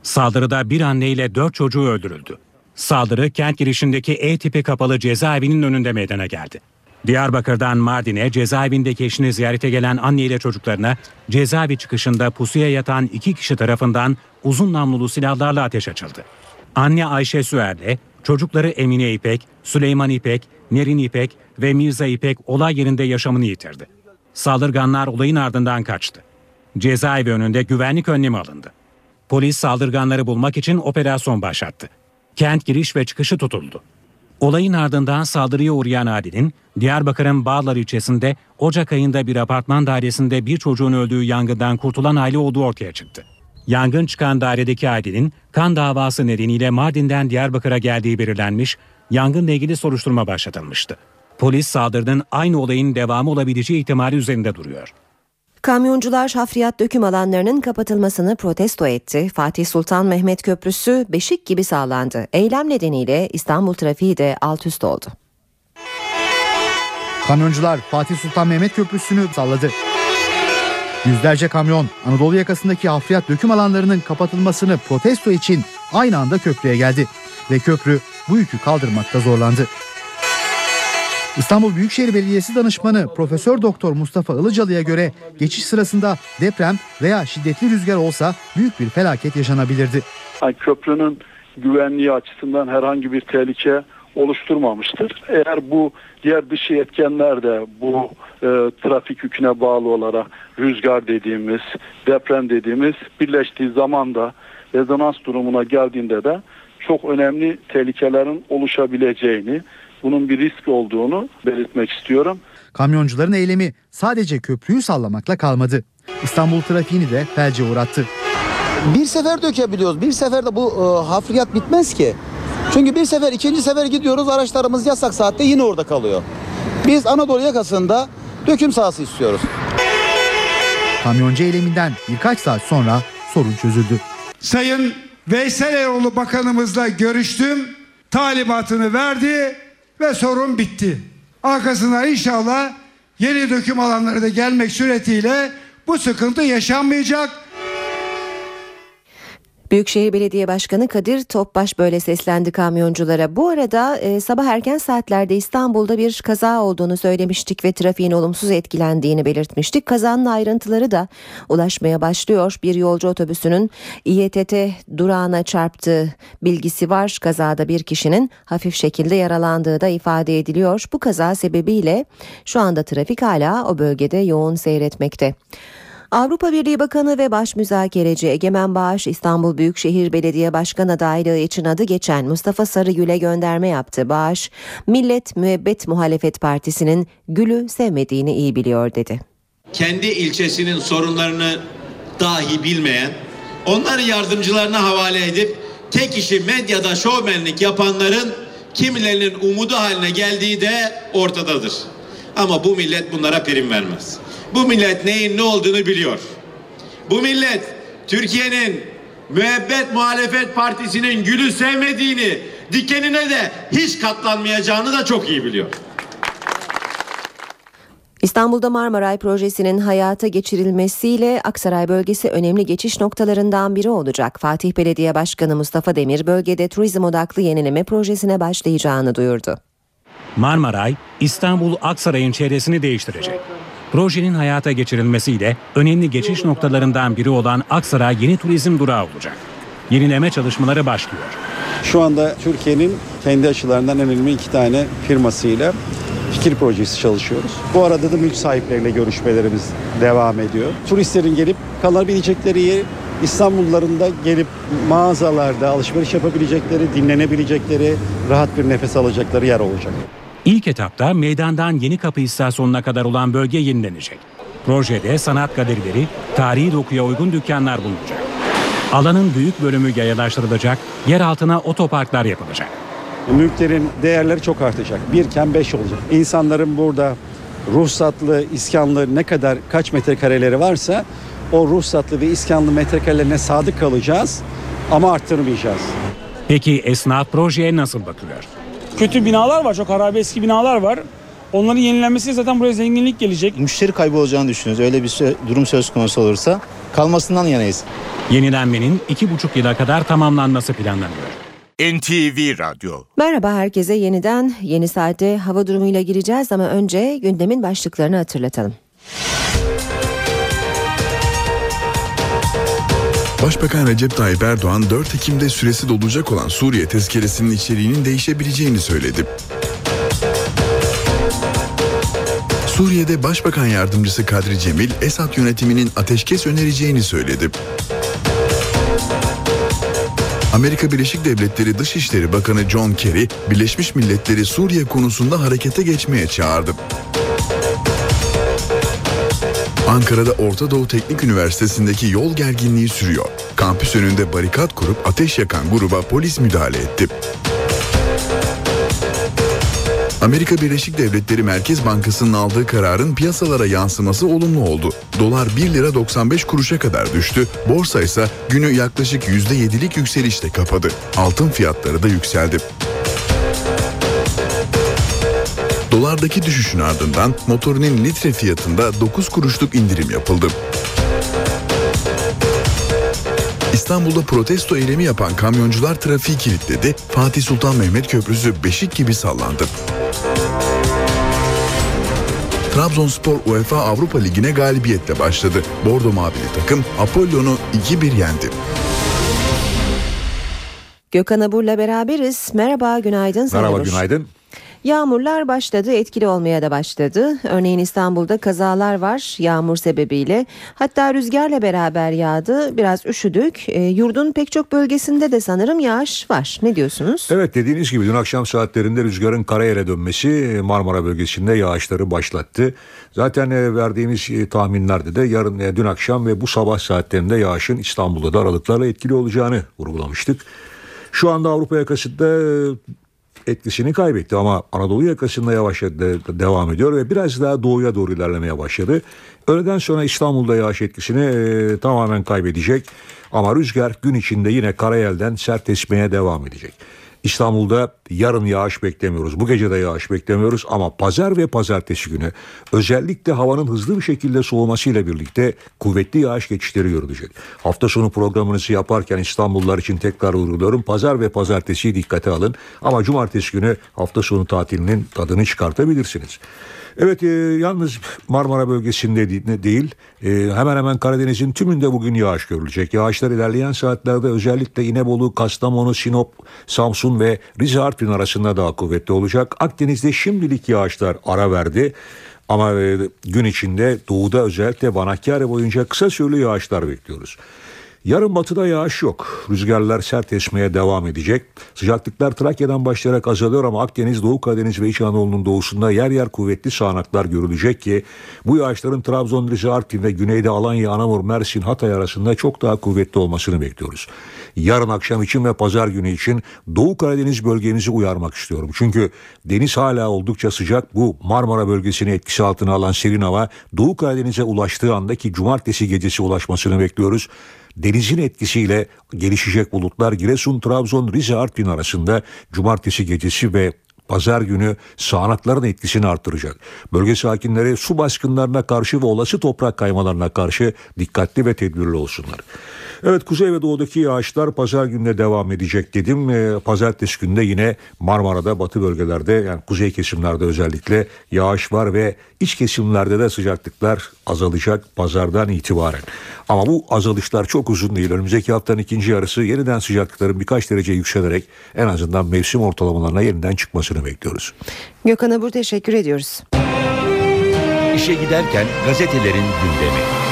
Speaker 5: Saldırıda bir anne ile dört çocuğu öldürüldü. Saldırı kent girişindeki E tipi kapalı cezaevinin önünde meydana geldi. Diyarbakır'dan Mardin'e cezaevindeki eşini ziyarete gelen anne ile çocuklarına cezaevi çıkışında pusuya yatan iki kişi tarafından uzun namlulu silahlarla ateş açıldı. Anne Ayşe Süer'le çocukları Emine İpek, Süleyman İpek, Nerin İpek ve Mirza İpek olay yerinde yaşamını yitirdi. Saldırganlar olayın ardından kaçtı. Cezaevi önünde güvenlik önlemi alındı. Polis saldırganları bulmak için operasyon başlattı. Kent giriş ve çıkışı tutuldu. Olayın ardından saldırıya uğrayan Adil'in Diyarbakır'ın Bağlar ilçesinde Ocak ayında bir apartman dairesinde bir çocuğun öldüğü yangından kurtulan aile olduğu ortaya çıktı. Yangın çıkan dairedeki Adil'in kan davası nedeniyle Mardin'den Diyarbakır'a geldiği belirlenmiş, yangınla ilgili soruşturma başlatılmıştı. Polis saldırının aynı olayın devamı olabileceği ihtimali üzerinde duruyor.
Speaker 2: Kamyoncular hafriyat döküm alanlarının kapatılmasını protesto etti. Fatih Sultan Mehmet Köprüsü beşik gibi sağlandı. Eylem nedeniyle İstanbul trafiği de alt üst oldu.
Speaker 14: Kamyoncular Fatih Sultan Mehmet Köprüsü'nü salladı. Yüzlerce kamyon Anadolu yakasındaki hafriyat döküm alanlarının kapatılmasını protesto için aynı anda köprüye geldi. Ve köprü bu yükü kaldırmakta zorlandı. İstanbul Büyükşehir Belediyesi danışmanı Profesör Doktor Mustafa Ilıcalı'ya göre geçiş sırasında deprem veya şiddetli rüzgar olsa büyük bir felaket yaşanabilirdi.
Speaker 15: Yani köprünün güvenliği açısından herhangi bir tehlike oluşturmamıştır. Eğer bu diğer dışı etkenler de bu e, trafik yüküne bağlı olarak rüzgar dediğimiz, deprem dediğimiz birleştiği zaman da rezonans durumuna geldiğinde de çok önemli tehlikelerin oluşabileceğini, bunun bir risk olduğunu belirtmek istiyorum.
Speaker 14: Kamyoncuların eylemi sadece köprüyü sallamakla kalmadı. İstanbul trafiğini de felce uğrattı.
Speaker 16: Bir sefer dökebiliyoruz. Bir seferde bu e, hafriyat bitmez ki. Çünkü bir sefer ikinci sefer gidiyoruz araçlarımız yasak saatte yine orada kalıyor. Biz Anadolu yakasında döküm sahası istiyoruz.
Speaker 14: Kamyoncu eyleminden birkaç saat sonra sorun çözüldü.
Speaker 17: Sayın Veysel Eroğlu Bakanımızla görüştüm. Talimatını verdi ve sorun bitti. Arkasına inşallah yeni döküm alanları da gelmek suretiyle bu sıkıntı yaşanmayacak.
Speaker 2: Büyükşehir Belediye Başkanı Kadir Topbaş böyle seslendi kamyonculara. Bu arada e, sabah erken saatlerde İstanbul'da bir kaza olduğunu söylemiştik ve trafiğin olumsuz etkilendiğini belirtmiştik. Kazanın ayrıntıları da ulaşmaya başlıyor. Bir yolcu otobüsünün İETT durağına çarptığı bilgisi var. Kazada bir kişinin hafif şekilde yaralandığı da ifade ediliyor. Bu kaza sebebiyle şu anda trafik hala o bölgede yoğun seyretmekte. Avrupa Birliği Bakanı ve Baş Müzakereci Egemen Bağış İstanbul Büyükşehir Belediye Başkan adaylığı için adı geçen Mustafa Sarıgül'e gönderme yaptı. Bağış, Millet Müebbet Muhalefet Partisi'nin Gül'ü sevmediğini iyi biliyor dedi.
Speaker 18: Kendi ilçesinin sorunlarını dahi bilmeyen, onları yardımcılarına havale edip tek işi medyada şovmenlik yapanların kimilerinin umudu haline geldiği de ortadadır. Ama bu millet bunlara prim vermez. Bu millet neyin ne olduğunu biliyor. Bu millet Türkiye'nin müebbet muhalefet partisinin gülü sevmediğini, dikenine de hiç katlanmayacağını da çok iyi biliyor.
Speaker 2: İstanbul'da Marmaray projesinin hayata geçirilmesiyle Aksaray bölgesi önemli geçiş noktalarından biri olacak. Fatih Belediye Başkanı Mustafa Demir bölgede turizm odaklı yenileme projesine başlayacağını duyurdu.
Speaker 5: Marmaray, İstanbul Aksaray'ın çevresini değiştirecek. Projenin hayata geçirilmesiyle önemli geçiş noktalarından biri olan Aksaray yeni turizm durağı olacak. Yenileme çalışmaları başlıyor.
Speaker 19: Şu anda Türkiye'nin kendi açılarından önemli iki tane firmasıyla fikir projesi çalışıyoruz. Bu arada da mülk sahipleriyle görüşmelerimiz devam ediyor. Turistlerin gelip kalabilecekleri yer İstanbulluların da gelip mağazalarda alışveriş yapabilecekleri, dinlenebilecekleri, rahat bir nefes alacakları yer olacak.
Speaker 5: İlk etapta meydandan Yeni Kapı istasyonuna kadar olan bölge yenilenecek. Projede sanat galerileri, tarihi dokuya uygun dükkanlar bulunacak. Alanın büyük bölümü yayalaştırılacak, yer altına otoparklar yapılacak.
Speaker 19: Mülklerin değerleri çok artacak. Birken beş olacak. İnsanların burada ruhsatlı, iskanlı ne kadar kaç metrekareleri varsa o ruhsatlı ve iskanlı metrekarelerine sadık kalacağız ama arttırmayacağız.
Speaker 5: Peki esnaf projeye nasıl bakıyor?
Speaker 20: Kötü binalar var, çok harabe eski binalar var. Onların yenilenmesi zaten buraya zenginlik gelecek.
Speaker 21: Müşteri kaybı olacağını düşünüyoruz. Öyle bir durum söz konusu olursa kalmasından yanayız.
Speaker 5: Yenilenmenin iki buçuk yıla kadar tamamlanması planlanıyor.
Speaker 1: NTV Radyo
Speaker 2: Merhaba herkese yeniden yeni saate hava durumuyla gireceğiz ama önce gündemin başlıklarını hatırlatalım.
Speaker 3: Başbakan Recep Tayyip Erdoğan 4 Ekim'de süresi dolacak olan Suriye tezkeresinin içeriğinin değişebileceğini söyledi. Suriye'de Başbakan Yardımcısı Kadri Cemil, Esad yönetiminin ateşkes önereceğini söyledi. Amerika Birleşik Devletleri Dışişleri Bakanı John Kerry, Birleşmiş Milletleri Suriye konusunda harekete geçmeye çağırdı. Ankara'da Orta Doğu Teknik Üniversitesi'ndeki yol gerginliği sürüyor. Kampüs önünde barikat kurup ateş yakan gruba polis müdahale etti. Amerika Birleşik Devletleri Merkez Bankası'nın aldığı kararın piyasalara yansıması olumlu oldu. Dolar 1 lira 95 kuruşa kadar düştü. Borsa ise günü yaklaşık %7'lik yükselişte kapadı. Altın fiyatları da yükseldi. Dolardaki düşüşün ardından motorinin litre fiyatında 9 kuruşluk indirim yapıldı. İstanbul'da protesto eylemi yapan kamyoncular trafiği kilitledi. Fatih Sultan Mehmet Köprüsü beşik gibi sallandı. Trabzonspor UEFA Avrupa Ligi'ne galibiyetle başladı. Bordo Mavili takım Apollon'u 2-1 yendi.
Speaker 2: Gökhan Abur'la beraberiz. Merhaba, günaydın.
Speaker 22: Merhaba, günaydın.
Speaker 2: Yağmurlar başladı, etkili olmaya da başladı. Örneğin İstanbul'da kazalar var yağmur sebebiyle. Hatta rüzgarla beraber yağdı. Biraz üşüdük. E, yurdun pek çok bölgesinde de sanırım yağış var. Ne diyorsunuz?
Speaker 22: Evet dediğiniz gibi dün akşam saatlerinde rüzgarın karayele dönmesi Marmara bölgesinde yağışları başlattı. Zaten e, verdiğimiz e, tahminlerde de yarın e, dün akşam ve bu sabah saatlerinde yağışın İstanbul'da da aralıklarla etkili olacağını vurgulamıştık. Şu anda Avrupa yakasında e, etkisini kaybetti ama Anadolu yakasında yavaş de- devam ediyor ve biraz daha doğuya doğru ilerlemeye başladı. Öğleden sonra İstanbul'da yağış etkisini e, tamamen kaybedecek ama rüzgar gün içinde yine karayelden sert esmeye devam edecek. İstanbul'da yarın yağış beklemiyoruz. Bu gece de yağış beklemiyoruz ama pazar ve pazartesi günü özellikle havanın hızlı bir şekilde soğumasıyla birlikte kuvvetli yağış geçişleri görülecek. Hafta sonu programınızı yaparken İstanbullular için tekrar uğurluyorum. Pazar ve pazartesiyi dikkate alın ama cumartesi günü hafta sonu tatilinin tadını çıkartabilirsiniz. Evet e, yalnız Marmara bölgesinde değil e, hemen hemen Karadeniz'in tümünde bugün yağış görülecek. Yağışlar ilerleyen saatlerde özellikle İnebolu, Kastamonu, Sinop, Samsun ve Rize Artvin arasında daha kuvvetli olacak. Akdeniz'de şimdilik yağışlar ara verdi. Ama e, gün içinde doğuda özellikle Vanakkare boyunca kısa süreli yağışlar bekliyoruz. Yarın batıda yağış yok. Rüzgarlar sert esmeye devam edecek. Sıcaklıklar Trakya'dan başlayarak azalıyor ama Akdeniz, Doğu Karadeniz ve İç Anadolu'nun doğusunda yer yer kuvvetli sağanaklar görülecek ki bu yağışların Trabzon, Rize, Artvin ve güneyde Alanya, Anamur, Mersin, Hatay arasında çok daha kuvvetli olmasını bekliyoruz. Yarın akşam için ve pazar günü için Doğu Karadeniz bölgemizi uyarmak istiyorum. Çünkü deniz hala oldukça sıcak. Bu Marmara bölgesini etkisi altına alan serin hava Doğu Karadeniz'e ulaştığı andaki cumartesi gecesi ulaşmasını bekliyoruz. Denizin etkisiyle gelişecek bulutlar Giresun, Trabzon, Rize, Artvin arasında cumartesi gecesi ve pazar günü sağanakların etkisini artıracak. Bölge sakinleri su baskınlarına karşı ve olası toprak kaymalarına karşı dikkatli ve tedbirli olsunlar. Evet kuzey ve doğudaki yağışlar pazar gününe devam edecek dedim. E, pazartesi günde yine Marmara'da batı bölgelerde yani kuzey kesimlerde özellikle yağış var ve iç kesimlerde de sıcaklıklar azalacak pazardan itibaren. Ama bu azalışlar çok uzun değil. Önümüzdeki haftanın ikinci yarısı yeniden sıcaklıkların birkaç derece yükselerek en azından mevsim ortalamalarına yeniden çıkmasını bekliyoruz.
Speaker 2: Gökhan Abur teşekkür ediyoruz.
Speaker 1: İşe giderken gazetelerin gündemi.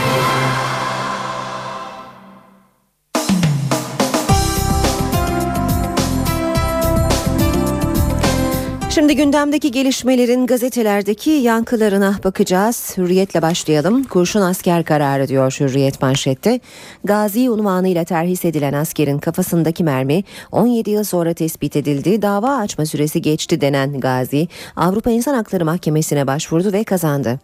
Speaker 2: Şimdi gündemdeki gelişmelerin gazetelerdeki yankılarına bakacağız. Hürriyetle başlayalım. Kurşun asker kararı diyor Hürriyet manşette. Gazi unvanıyla terhis edilen askerin kafasındaki mermi 17 yıl sonra tespit edildi. Dava açma süresi geçti denen Gazi Avrupa İnsan Hakları Mahkemesi'ne başvurdu ve kazandı.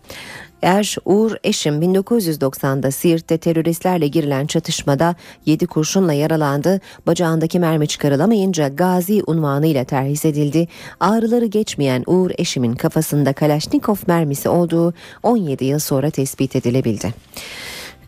Speaker 2: Er Uğur Eşim 1990'da Siirt'te teröristlerle girilen çatışmada 7 kurşunla yaralandı. Bacağındaki mermi çıkarılamayınca Gazi unvanıyla terhis edildi. Ağrıları geçmeyen Uğur Eşim'in kafasında Kalaşnikov mermisi olduğu 17 yıl sonra tespit edilebildi.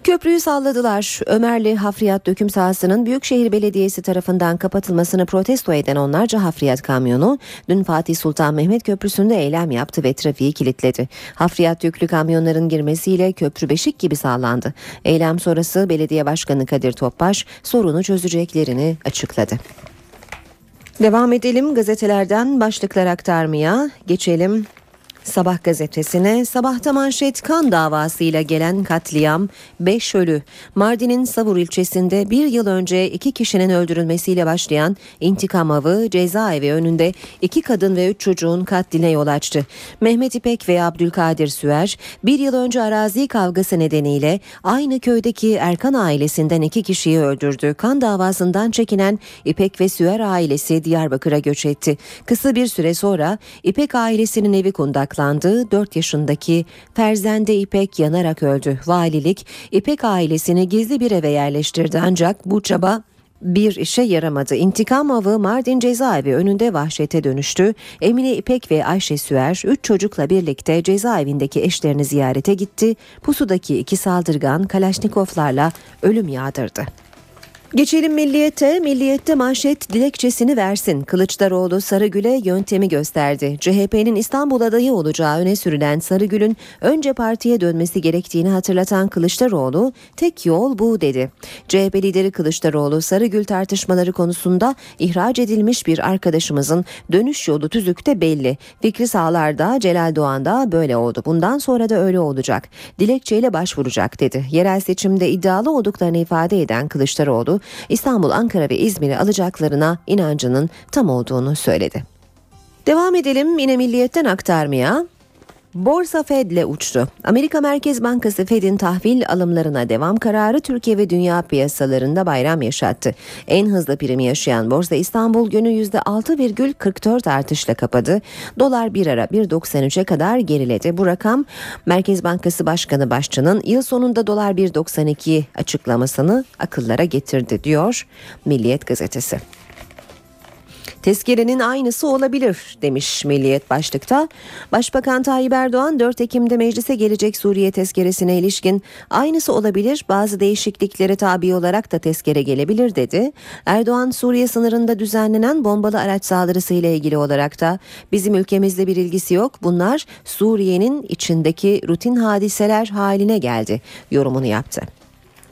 Speaker 2: Köprüyü salladılar. Ömerli hafriyat döküm sahasının Büyükşehir Belediyesi tarafından kapatılmasını protesto eden onlarca hafriyat kamyonu dün Fatih Sultan Mehmet Köprüsü'nde eylem yaptı ve trafiği kilitledi. Hafriyat yüklü kamyonların girmesiyle köprü beşik gibi sağlandı. Eylem sonrası Belediye Başkanı Kadir Topbaş sorunu çözeceklerini açıkladı. Devam edelim gazetelerden başlıklar aktarmaya. Geçelim Sabah gazetesine sabahta manşet kan davasıyla gelen katliam 5 ölü. Mardin'in Savur ilçesinde bir yıl önce iki kişinin öldürülmesiyle başlayan intikam avı cezaevi önünde iki kadın ve üç çocuğun katline yol açtı. Mehmet İpek ve Abdülkadir Süer bir yıl önce arazi kavgası nedeniyle aynı köydeki Erkan ailesinden iki kişiyi öldürdü. Kan davasından çekinen İpek ve Süer ailesi Diyarbakır'a göç etti. Kısa bir süre sonra İpek ailesinin evi kundaklandı tutuklandı. 4 yaşındaki Ferzende İpek yanarak öldü. Valilik İpek ailesini gizli bir eve yerleştirdi ancak bu çaba bir işe yaramadı. İntikam avı Mardin cezaevi önünde vahşete dönüştü. Emine İpek ve Ayşe Süer 3 çocukla birlikte cezaevindeki eşlerini ziyarete gitti. Pusudaki iki saldırgan Kalaşnikovlarla ölüm yağdırdı. Geçelim milliyete. Milliyette manşet dilekçesini versin. Kılıçdaroğlu Sarıgül'e yöntemi gösterdi. CHP'nin İstanbul adayı olacağı öne sürülen Sarıgül'ün önce partiye dönmesi gerektiğini hatırlatan Kılıçdaroğlu tek yol bu dedi. CHP lideri Kılıçdaroğlu Sarıgül tartışmaları konusunda ihraç edilmiş bir arkadaşımızın dönüş yolu tüzükte belli. Fikri Sağlar'da Celal Doğan'da böyle oldu. Bundan sonra da öyle olacak. Dilekçeyle başvuracak dedi. Yerel seçimde iddialı olduklarını ifade eden Kılıçdaroğlu İstanbul, Ankara ve İzmir'i alacaklarına inancının tam olduğunu söyledi. Devam edelim yine milliyetten aktarmaya. Borsa Fed'le uçtu. Amerika Merkez Bankası Fed'in tahvil alımlarına devam kararı Türkiye ve dünya piyasalarında bayram yaşattı. En hızlı primi yaşayan Borsa İstanbul günü %6,44 artışla kapadı. Dolar bir ara 1.93'e kadar geriledi. Bu rakam Merkez Bankası Başkanı Başçı'nın yıl sonunda dolar 1.92 açıklamasını akıllara getirdi diyor Milliyet gazetesi. Tezkerenin aynısı olabilir demiş Milliyet başlıkta. Başbakan Tayyip Erdoğan 4 Ekim'de meclise gelecek Suriye tezkeresine ilişkin aynısı olabilir bazı değişikliklere tabi olarak da tezkere gelebilir dedi. Erdoğan Suriye sınırında düzenlenen bombalı araç saldırısı ile ilgili olarak da bizim ülkemizle bir ilgisi yok bunlar Suriye'nin içindeki rutin hadiseler haline geldi yorumunu yaptı.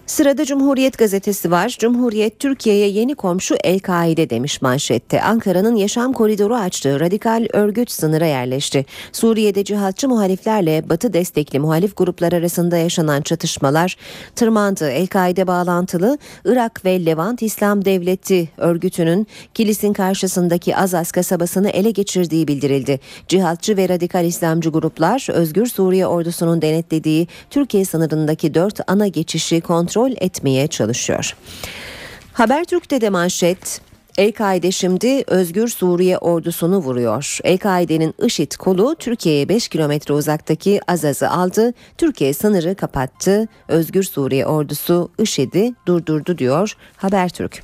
Speaker 2: Sırada Cumhuriyet gazetesi var. Cumhuriyet Türkiye'ye yeni komşu El-Kaide demiş manşette. Ankara'nın yaşam koridoru açtığı radikal örgüt sınıra yerleşti. Suriye'de cihatçı muhaliflerle Batı destekli muhalif gruplar arasında yaşanan çatışmalar tırmandı. El-Kaide bağlantılı Irak ve Levant İslam Devleti örgütünün Kilis'in karşısındaki Azaz kasabasını ele geçirdiği bildirildi. Cihatçı ve radikal İslamcı gruplar Özgür Suriye ordusunun denetlediği Türkiye sınırındaki dört ana geçişi kontrol kontrol etmeye çalışıyor. Habertürk'te de manşet El-Kaide şimdi Özgür Suriye ordusunu vuruyor. El-Kaide'nin IŞİD kolu Türkiye'ye 5 kilometre uzaktaki Azaz'ı aldı. Türkiye sınırı kapattı. Özgür Suriye ordusu IŞİD'i durdurdu diyor Habertürk.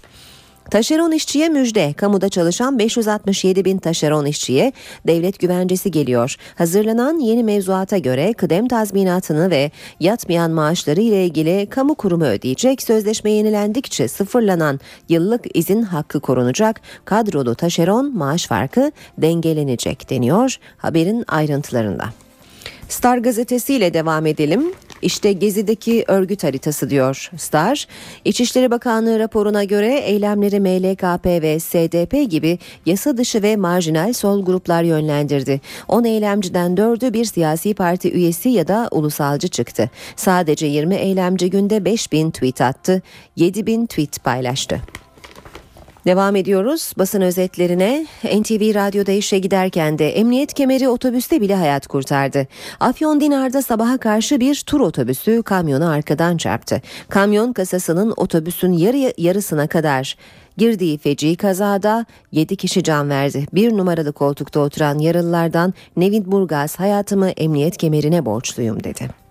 Speaker 2: Taşeron işçiye müjde. Kamuda çalışan 567 bin taşeron işçiye devlet güvencesi geliyor. Hazırlanan yeni mevzuata göre kıdem tazminatını ve yatmayan maaşları ile ilgili kamu kurumu ödeyecek. Sözleşme yenilendikçe sıfırlanan yıllık izin hakkı korunacak. Kadrolu taşeron maaş farkı dengelenecek deniyor haberin ayrıntılarında. Star gazetesiyle devam edelim. İşte Gezi'deki örgüt haritası diyor Star. İçişleri Bakanlığı raporuna göre eylemleri MLKP ve SDP gibi yasa dışı ve marjinal sol gruplar yönlendirdi. 10 eylemciden 4'ü bir siyasi parti üyesi ya da ulusalcı çıktı. Sadece 20 eylemci günde 5000 tweet attı, 7000 tweet paylaştı. Devam ediyoruz basın özetlerine. NTV Radyo'da işe giderken de emniyet kemeri otobüste bile hayat kurtardı. Afyon Dinar'da sabaha karşı bir tur otobüsü kamyonu arkadan çarptı. Kamyon kasasının otobüsün yarı yarısına kadar girdiği feci kazada 7 kişi can verdi. Bir numaralı koltukta oturan yaralılardan Nevin Burgaz hayatımı emniyet kemerine borçluyum dedi.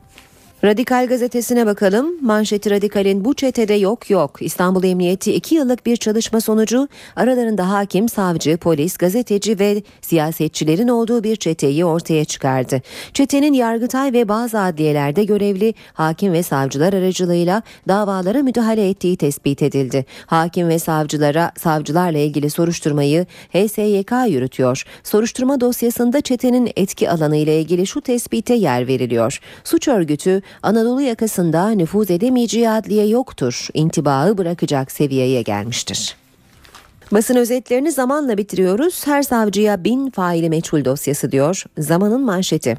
Speaker 2: Radikal gazetesine bakalım. Manşeti Radikal'in bu çetede yok yok. İstanbul Emniyeti 2 yıllık bir çalışma sonucu aralarında hakim, savcı, polis, gazeteci ve siyasetçilerin olduğu bir çeteyi ortaya çıkardı. Çetenin Yargıtay ve bazı adliyelerde görevli hakim ve savcılar aracılığıyla davalara müdahale ettiği tespit edildi. Hakim ve savcılara savcılarla ilgili soruşturmayı HSYK yürütüyor. Soruşturma dosyasında çetenin etki alanı ile ilgili şu tespite yer veriliyor. Suç örgütü Anadolu yakasında nüfuz edemeyeceği adliye yoktur, intibağı bırakacak seviyeye gelmiştir. Basın özetlerini zamanla bitiriyoruz. Her savcıya bin faili meçhul dosyası diyor. Zamanın manşeti.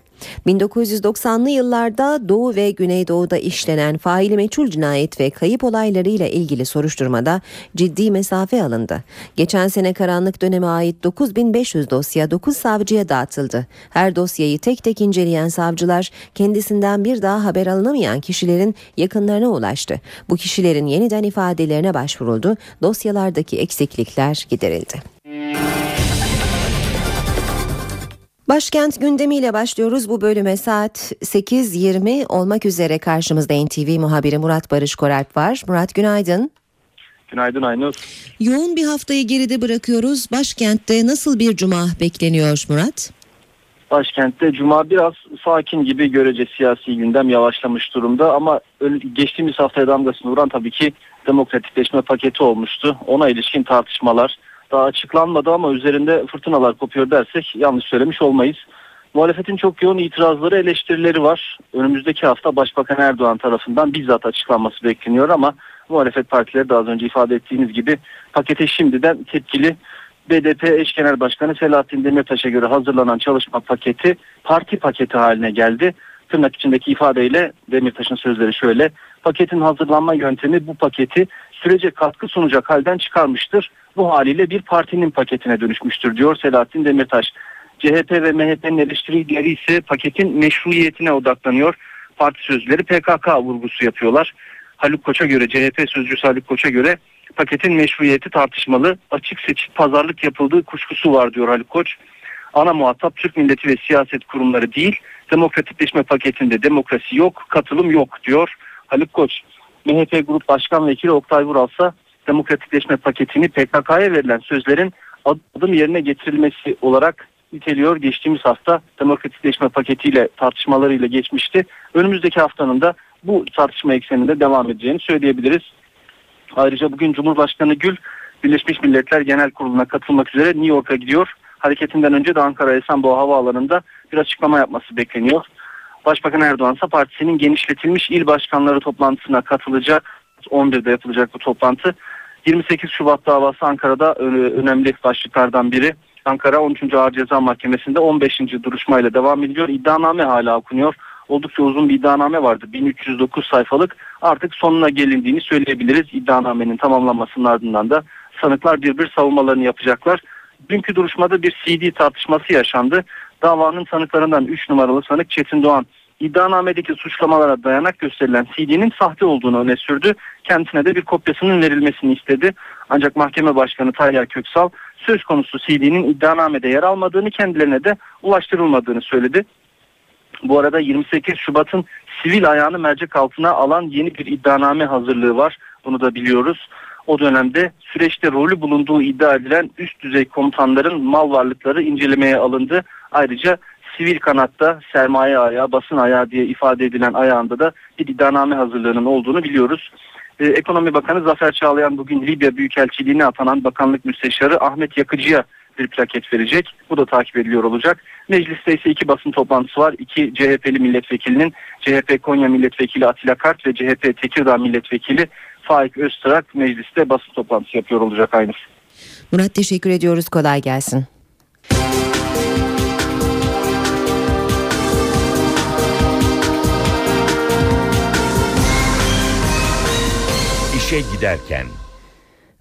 Speaker 2: 1990'lı yıllarda Doğu ve Güneydoğu'da işlenen faili meçhul cinayet ve kayıp olaylarıyla ilgili soruşturmada ciddi mesafe alındı. Geçen sene karanlık döneme ait 9500 dosya 9 savcıya dağıtıldı. Her dosyayı tek tek inceleyen savcılar kendisinden bir daha haber alınamayan kişilerin yakınlarına ulaştı. Bu kişilerin yeniden ifadelerine başvuruldu. Dosyalardaki eksiklikler giderildi. Başkent gündemiyle başlıyoruz bu bölüme saat 8.20 olmak üzere karşımızda NTV muhabiri Murat Barış Koralp var. Murat günaydın.
Speaker 23: Günaydın Aynur.
Speaker 2: Yoğun bir haftayı geride bırakıyoruz. Başkentte nasıl bir cuma bekleniyor Murat?
Speaker 23: Başkentte cuma biraz sakin gibi görece siyasi gündem yavaşlamış durumda ama geçtiğimiz haftaya damgasını vuran tabii ki demokratikleşme paketi olmuştu. Ona ilişkin tartışmalar daha açıklanmadı ama üzerinde fırtınalar kopuyor dersek yanlış söylemiş olmayız. Muhalefetin çok yoğun itirazları, eleştirileri var. Önümüzdeki hafta Başbakan Erdoğan tarafından bizzat açıklanması bekleniyor ama muhalefet partileri de az önce ifade ettiğiniz gibi pakete şimdiden tepkili. BDP eş genel başkanı Selahattin Demirtaş'a göre hazırlanan çalışma paketi parti paketi haline geldi. Tırnak içindeki ifadeyle Demirtaş'ın sözleri şöyle. Paketin hazırlanma yöntemi bu paketi sürece katkı sunacak halden çıkarmıştır. Bu haliyle bir partinin paketine dönüşmüştür diyor Selahattin Demirtaş. CHP ve MHP'nin eleştirileri ise paketin meşruiyetine odaklanıyor. Parti sözcüleri PKK vurgusu yapıyorlar. Haluk Koç'a göre CHP sözcüsü Haluk Koç'a göre paketin meşruiyeti tartışmalı. Açık seçik pazarlık yapıldığı kuşkusu var diyor Haluk Koç. Ana muhatap Türk milleti ve siyaset kurumları değil. Demokratikleşme paketinde demokrasi yok, katılım yok diyor Haluk Koç. MHP Grup Başkan Vekili Oktay Vural ise demokratikleşme paketini PKK'ya verilen sözlerin adım yerine getirilmesi olarak niteliyor. Geçtiğimiz hafta demokratikleşme paketiyle tartışmalarıyla geçmişti. Önümüzdeki haftanın da bu tartışma ekseninde devam edeceğini söyleyebiliriz. Ayrıca bugün Cumhurbaşkanı Gül Birleşmiş Milletler Genel Kurulu'na katılmak üzere New York'a gidiyor. Hareketinden önce de Ankara Esenboğa Havaalanı'nda bir açıklama yapması bekleniyor. Başbakan Erdoğan ise partisinin genişletilmiş il başkanları toplantısına katılacak. 11'de yapılacak bu toplantı. 28 Şubat davası Ankara'da önemli başlıklardan biri. Ankara 13. Ağır Ceza Mahkemesi'nde 15. duruşmayla devam ediyor. İddianame hala okunuyor. Oldukça uzun bir iddianame vardı. 1309 sayfalık. Artık sonuna gelindiğini söyleyebiliriz. İddianamenin tamamlanmasının ardından da sanıklar bir bir savunmalarını yapacaklar. Dünkü duruşmada bir CD tartışması yaşandı. Davanın sanıklarından 3 numaralı sanık Çetin Doğan iddianamedeki suçlamalara dayanak gösterilen CD'nin sahte olduğunu öne sürdü. Kendisine de bir kopyasının verilmesini istedi. Ancak mahkeme başkanı Tayyar Köksal söz konusu CD'nin iddianamede yer almadığını kendilerine de ulaştırılmadığını söyledi. Bu arada 28 Şubat'ın sivil ayağını mercek altına alan yeni bir iddianame hazırlığı var. Bunu da biliyoruz. O dönemde süreçte rolü bulunduğu iddia edilen üst düzey komutanların mal varlıkları incelemeye alındı. Ayrıca sivil kanatta sermaye ayağı, basın ayağı diye ifade edilen ayağında da bir iddianame hazırlığının olduğunu biliyoruz. Ee, Ekonomi Bakanı Zafer Çağlayan bugün Libya Büyükelçiliğine atanan Bakanlık Müsteşarı Ahmet Yakıcı'ya bir plaket verecek. Bu da takip ediliyor olacak. Mecliste ise iki basın toplantısı var. İki CHP'li milletvekilinin CHP Konya Milletvekili Atilla Kart ve CHP Tekirdağ Milletvekili Faik Öztrak mecliste basın toplantısı yapıyor olacak aynısı.
Speaker 2: Murat teşekkür ediyoruz. Kolay gelsin.
Speaker 1: İşe giderken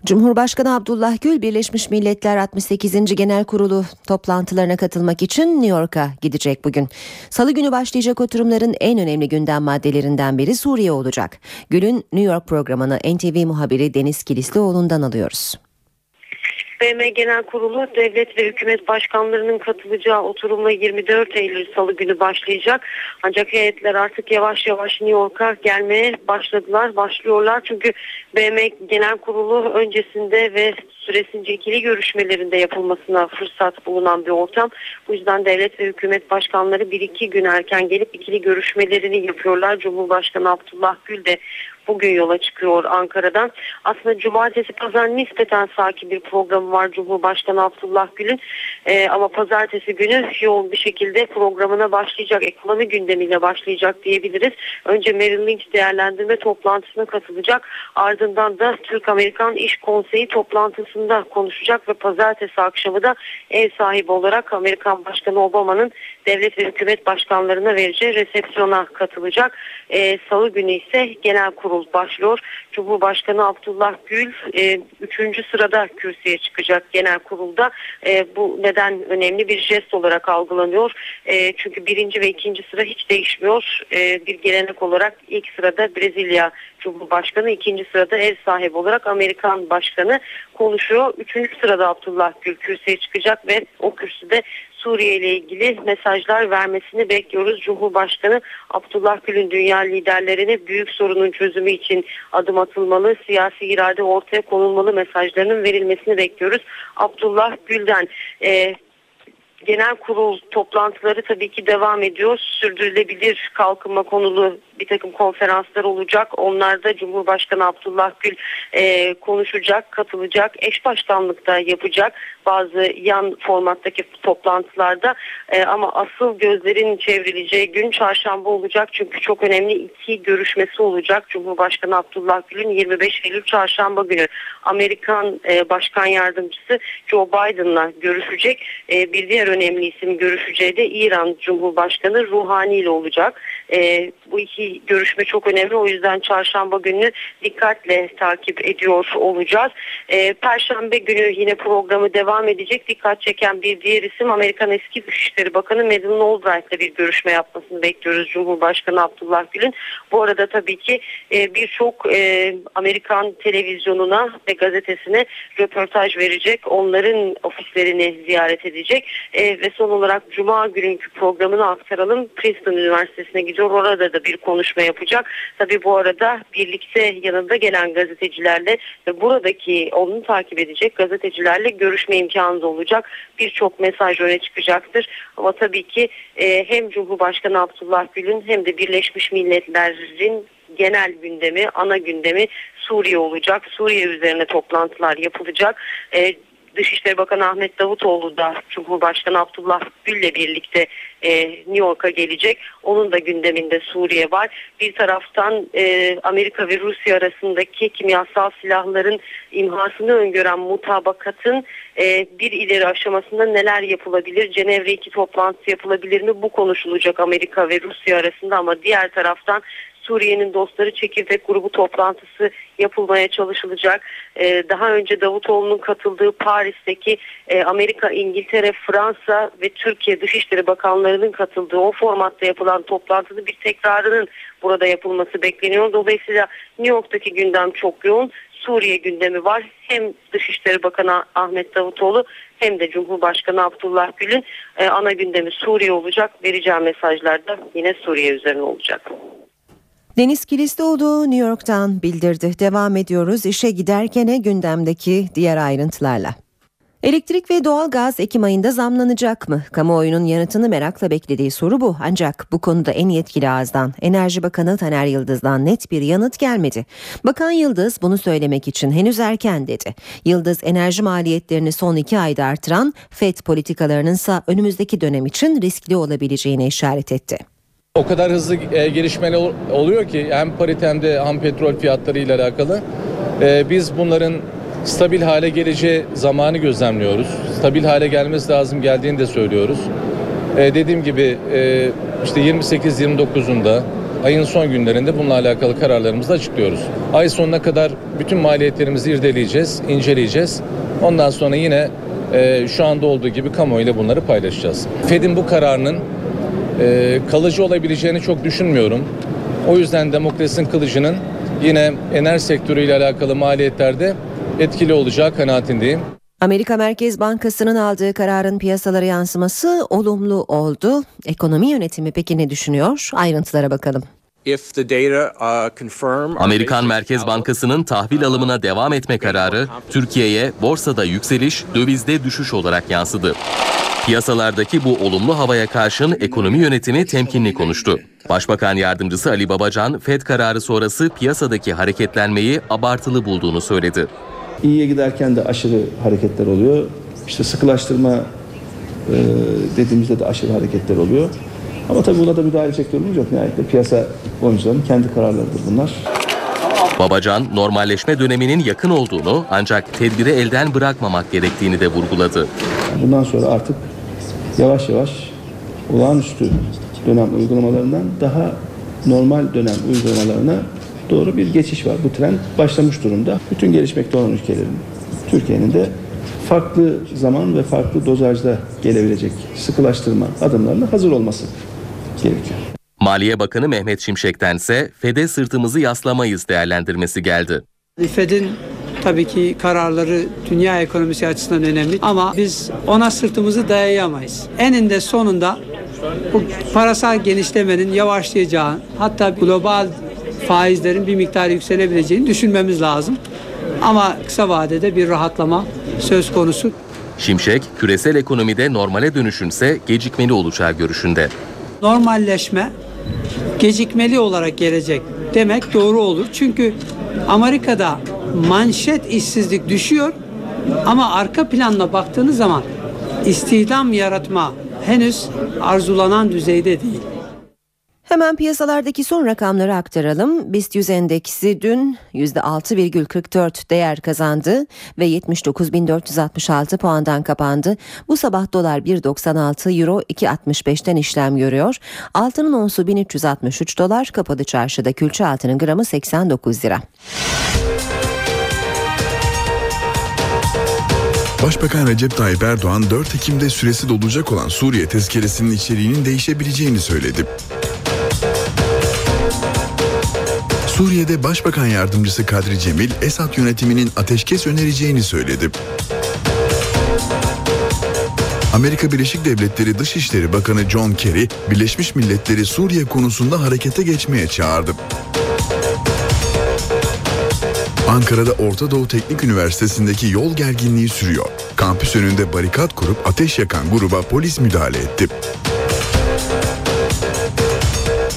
Speaker 2: Cumhurbaşkanı Abdullah Gül Birleşmiş Milletler 68. Genel Kurulu toplantılarına katılmak için New York'a gidecek bugün. Salı günü başlayacak oturumların en önemli gündem maddelerinden biri Suriye olacak. Gül'ün New York programını NTV muhabiri Deniz Kilislioğlu'ndan alıyoruz.
Speaker 24: BM Genel Kurulu devlet ve hükümet başkanlarının katılacağı oturumla 24 Eylül Salı günü başlayacak. Ancak heyetler artık yavaş yavaş New York'a gelmeye başladılar, başlıyorlar. Çünkü BM Genel Kurulu öncesinde ve süresince ikili görüşmelerinde yapılmasına fırsat bulunan bir ortam. Bu yüzden devlet ve hükümet başkanları bir iki gün erken gelip ikili görüşmelerini yapıyorlar. Cumhurbaşkanı Abdullah Gül de bugün yola çıkıyor Ankara'dan. Aslında cumartesi pazar nispeten sakin bir programı var Cumhurbaşkanı Abdullah Gül'ün. Ee, ama pazartesi günü yoğun bir şekilde programına başlayacak. Ekonomi gündemiyle başlayacak diyebiliriz. Önce Merrill Lynch değerlendirme toplantısına katılacak. Ardından da Türk-Amerikan İş Konseyi toplantısında konuşacak ve pazartesi akşamı da ev sahibi olarak Amerikan Başkanı Obama'nın devlet ve hükümet başkanlarına vereceği resepsiyona katılacak. Ee, Salı günü ise genel kurul başlıyor. Cumhurbaşkanı Abdullah Gül 3. E, sırada kürsüye çıkacak genel kurulda. E, bu neden önemli bir jest olarak algılanıyor. E, çünkü birinci ve ikinci sıra hiç değişmiyor. E, bir gelenek olarak ilk sırada Brezilya Cumhurbaşkanı, ikinci sırada ev sahibi olarak Amerikan Başkanı konuşuyor. Üçüncü sırada Abdullah Gül kürsüye çıkacak ve o kürsüde Suriye ile ilgili mesajlar vermesini bekliyoruz. Cumhurbaşkanı Abdullah Gül'ün dünya liderlerine büyük sorunun çözümü için adım atılmalı, siyasi irade ortaya konulmalı mesajlarının verilmesini bekliyoruz. Abdullah Gül'den e, genel kurul toplantıları tabii ki devam ediyor. Sürdürülebilir kalkınma konulu bir takım konferanslar olacak. Onlarda Cumhurbaşkanı Abdullah Gül e, konuşacak, katılacak, eş başkanlıkta yapacak bazı yan formattaki toplantılarda. E, ama asıl gözlerin çevrileceği gün çarşamba olacak. Çünkü çok önemli iki görüşmesi olacak. Cumhurbaşkanı Abdullah Gül'ün 25 Eylül çarşamba günü Amerikan e, Başkan Yardımcısı Joe Biden'la görüşecek. E, bir diğer önemli isim görüşeceği de İran Cumhurbaşkanı Ruhani ile olacak. E, bu iki görüşme çok önemli. O yüzden çarşamba günü dikkatle takip ediyor olacağız. E, Perşembe günü yine programı devam edecek. Dikkat çeken bir diğer isim Amerikan eski Dışişleri Bakanı Madeleine Albright'la bir görüşme yapmasını bekliyoruz Cumhurbaşkanı Abdullah Gül'ün. Bu arada tabii ki e, birçok e, Amerikan televizyonuna ve gazetesine röportaj verecek. Onların ofislerini ziyaret edecek. E, ve son olarak Cuma günkü programını aktaralım. Princeton Üniversitesi'ne gidiyor bekliyor. Orada da bir konuşma yapacak. Tabi bu arada birlikte yanında gelen gazetecilerle ve buradaki onu takip edecek gazetecilerle görüşme imkanı olacak. Birçok mesaj öne çıkacaktır. Ama tabii ki e, hem Cumhurbaşkanı Abdullah Gül'ün hem de Birleşmiş Milletler'in genel gündemi, ana gündemi Suriye olacak. Suriye üzerine toplantılar yapılacak. E, Dışişleri Bakanı Ahmet Davutoğlu da Cumhurbaşkanı Abdullah Gül'le birlikte e, New York'a gelecek. Onun da gündeminde Suriye var. Bir taraftan e, Amerika ve Rusya arasındaki kimyasal silahların imhasını öngören mutabakatın e, bir ileri aşamasında neler yapılabilir? Cenevre 2 toplantısı yapılabilir mi? Bu konuşulacak Amerika ve Rusya arasında ama diğer taraftan Suriye'nin dostları çekirdek grubu toplantısı yapılmaya çalışılacak. Ee, daha önce Davutoğlu'nun katıldığı Paris'teki e, Amerika, İngiltere, Fransa ve Türkiye Dışişleri Bakanlarının katıldığı o formatta yapılan toplantıda bir tekrarının burada yapılması bekleniyor. Dolayısıyla New York'taki gündem çok yoğun. Suriye gündemi var. Hem Dışişleri Bakanı Ahmet Davutoğlu hem de Cumhurbaşkanı Abdullah Gül'ün e, ana gündemi Suriye olacak. Vereceğim mesajlar da yine Suriye üzerine olacak.
Speaker 2: Deniz Kilislioğlu New York'tan bildirdi. Devam ediyoruz işe giderkene gündemdeki diğer ayrıntılarla. Elektrik ve doğalgaz Ekim ayında zamlanacak mı? Kamuoyunun yanıtını merakla beklediği soru bu. Ancak bu konuda en yetkili ağızdan Enerji Bakanı Taner Yıldız'dan net bir yanıt gelmedi. Bakan Yıldız bunu söylemek için henüz erken dedi. Yıldız enerji maliyetlerini son iki ayda artıran FED politikalarının ise önümüzdeki dönem için riskli olabileceğine işaret etti.
Speaker 25: O kadar hızlı e, gelişmeler oluyor ki hem parit hem de ham petrol fiyatları ile alakalı. E, biz bunların stabil hale geleceği zamanı gözlemliyoruz. Stabil hale gelmesi lazım geldiğini de söylüyoruz. E, dediğim gibi işte 28-29'unda ayın son günlerinde bununla alakalı kararlarımızı açıklıyoruz. Ay sonuna kadar bütün maliyetlerimizi irdeleyeceğiz, inceleyeceğiz. Ondan sonra yine şu anda olduğu gibi kamuoyuyla bunları paylaşacağız. Fed'in bu kararının e, kalıcı olabileceğini çok düşünmüyorum. O yüzden demokrasinin kılıcının yine enerji sektörüyle alakalı maliyetlerde etkili olacağı kanaatindeyim.
Speaker 2: Amerika Merkez Bankası'nın aldığı kararın piyasalara yansıması olumlu oldu. Ekonomi yönetimi peki ne düşünüyor? Ayrıntılara bakalım.
Speaker 26: Amerikan Merkez Bankası'nın tahvil alımına devam etme kararı Türkiye'ye borsada yükseliş, dövizde düşüş olarak yansıdı. Piyasalardaki bu olumlu havaya karşın ekonomi yönetimi temkinli konuştu. Başbakan yardımcısı Ali Babacan, FED kararı sonrası piyasadaki hareketlenmeyi abartılı bulduğunu söyledi.
Speaker 27: İyiye giderken de aşırı hareketler oluyor. İşte sıkılaştırma e, dediğimizde de aşırı hareketler oluyor. Ama tabii buna da müdahale durumumuz yok. Nihayetinde piyasa oyuncularının kendi kararlarıdır bunlar.
Speaker 26: Babacan normalleşme döneminin yakın olduğunu ancak tedbiri elden bırakmamak gerektiğini de vurguladı.
Speaker 27: Bundan sonra artık yavaş yavaş olağanüstü dönem uygulamalarından daha normal dönem uygulamalarına doğru bir geçiş var. Bu trend başlamış durumda. Bütün gelişmekte olan ülkelerin, Türkiye'nin de farklı zaman ve farklı dozajda gelebilecek sıkılaştırma adımlarına hazır olması gerekiyor.
Speaker 26: Maliye Bakanı Mehmet Şimşek'ten ise FED'e sırtımızı yaslamayız değerlendirmesi geldi.
Speaker 28: FED'in tabii ki kararları dünya ekonomisi açısından önemli ama biz ona sırtımızı dayayamayız. Eninde sonunda bu parasal genişlemenin yavaşlayacağı hatta global faizlerin bir miktar yükselebileceğini düşünmemiz lazım. Ama kısa vadede bir rahatlama söz konusu.
Speaker 26: Şimşek, küresel ekonomide normale dönüşünse gecikmeli olacağı görüşünde.
Speaker 28: Normalleşme gecikmeli olarak gelecek demek doğru olur. Çünkü Amerika'da manşet işsizlik düşüyor ama arka planla baktığınız zaman istihdam yaratma henüz arzulanan düzeyde değil.
Speaker 2: Hemen piyasalardaki son rakamları aktaralım. BIST 100 endeksi dün %6,44 değer kazandı ve 79.466 puandan kapandı. Bu sabah dolar 1.96, euro 2.65'ten işlem görüyor. Altının onsu 1363 dolar, kapalı çarşıda külçe altının gramı 89 lira.
Speaker 3: Başbakan Recep Tayyip Erdoğan 4 Ekim'de süresi dolacak olan Suriye tezkeresinin içeriğinin değişebileceğini söyledi. Suriye'de Başbakan Yardımcısı Kadri Cemil, Esad yönetiminin ateşkes önereceğini söyledi. Amerika Birleşik Devletleri Dışişleri Bakanı John Kerry, Birleşmiş Milletleri Suriye konusunda harekete geçmeye çağırdı. Ankara'da Orta Doğu Teknik Üniversitesi'ndeki yol gerginliği sürüyor. Kampüs önünde barikat kurup ateş yakan gruba polis müdahale etti.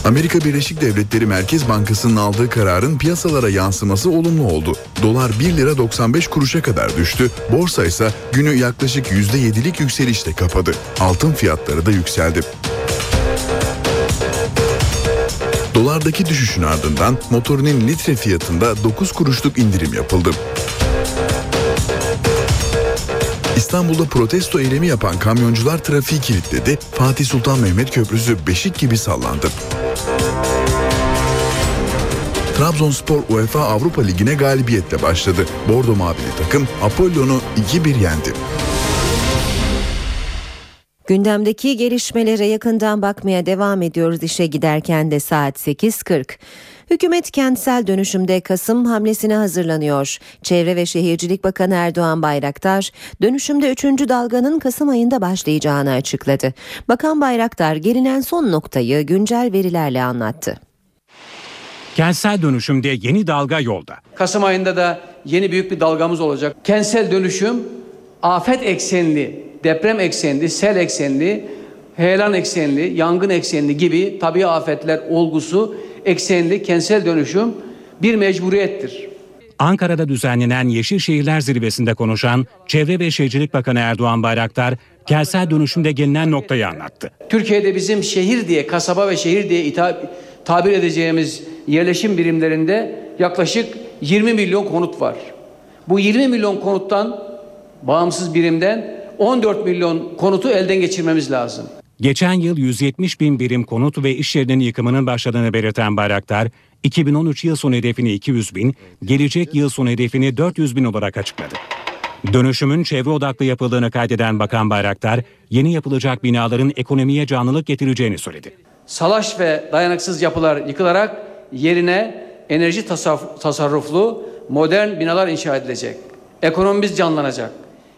Speaker 3: Amerika Birleşik Devletleri Merkez Bankası'nın aldığı kararın piyasalara yansıması olumlu oldu. Dolar 1 lira 95 kuruşa kadar düştü. Borsa ise günü yaklaşık %7'lik yükselişte kapadı. Altın fiyatları da yükseldi. Dolardaki düşüşün ardından motorinin litre fiyatında 9 kuruşluk indirim yapıldı. İstanbul'da protesto eylemi yapan kamyoncular trafiği kilitledi. Fatih Sultan Mehmet Köprüsü beşik gibi sallandı. Trabzonspor UEFA Avrupa Ligi'ne galibiyetle başladı. Bordo Mavili takım Apollon'u 2-1 yendi.
Speaker 2: Gündemdeki gelişmelere yakından bakmaya devam ediyoruz işe giderken de saat 8.40. Hükümet kentsel dönüşümde Kasım hamlesine hazırlanıyor. Çevre ve Şehircilik Bakanı Erdoğan Bayraktar, dönüşümde 3. dalganın Kasım ayında başlayacağını açıkladı. Bakan Bayraktar gelinen son noktayı güncel verilerle anlattı.
Speaker 5: Kentsel dönüşümde yeni dalga yolda.
Speaker 28: Kasım ayında da yeni büyük bir dalgamız olacak. Kentsel dönüşüm afet eksenli, deprem eksenli, sel eksenli, heyelan eksenli, yangın eksenli gibi tabi afetler olgusu eksenli kentsel dönüşüm bir mecburiyettir.
Speaker 5: Ankara'da düzenlenen Yeşil Şehirler Zirvesi'nde konuşan Çevre ve Şehircilik Bakanı Erdoğan Bayraktar, kentsel dönüşümde gelinen noktayı anlattı.
Speaker 28: Türkiye'de bizim şehir diye, kasaba ve şehir diye ita- tabir edeceğimiz yerleşim birimlerinde yaklaşık 20 milyon konut var. Bu 20 milyon konuttan, bağımsız birimden 14 milyon konutu elden geçirmemiz lazım.
Speaker 5: Geçen yıl 170 bin birim konut ve iş yerinin yıkımının başladığını belirten Bayraktar, 2013 yıl sonu hedefini 200 bin, gelecek yıl sonu hedefini 400 bin olarak açıkladı. Dönüşümün çevre odaklı yapıldığını kaydeden Bakan Bayraktar, yeni yapılacak binaların ekonomiye canlılık getireceğini söyledi.
Speaker 28: Salaş ve dayanıksız yapılar yıkılarak yerine enerji tasarruf- tasarruflu modern binalar inşa edilecek. Ekonomimiz canlanacak.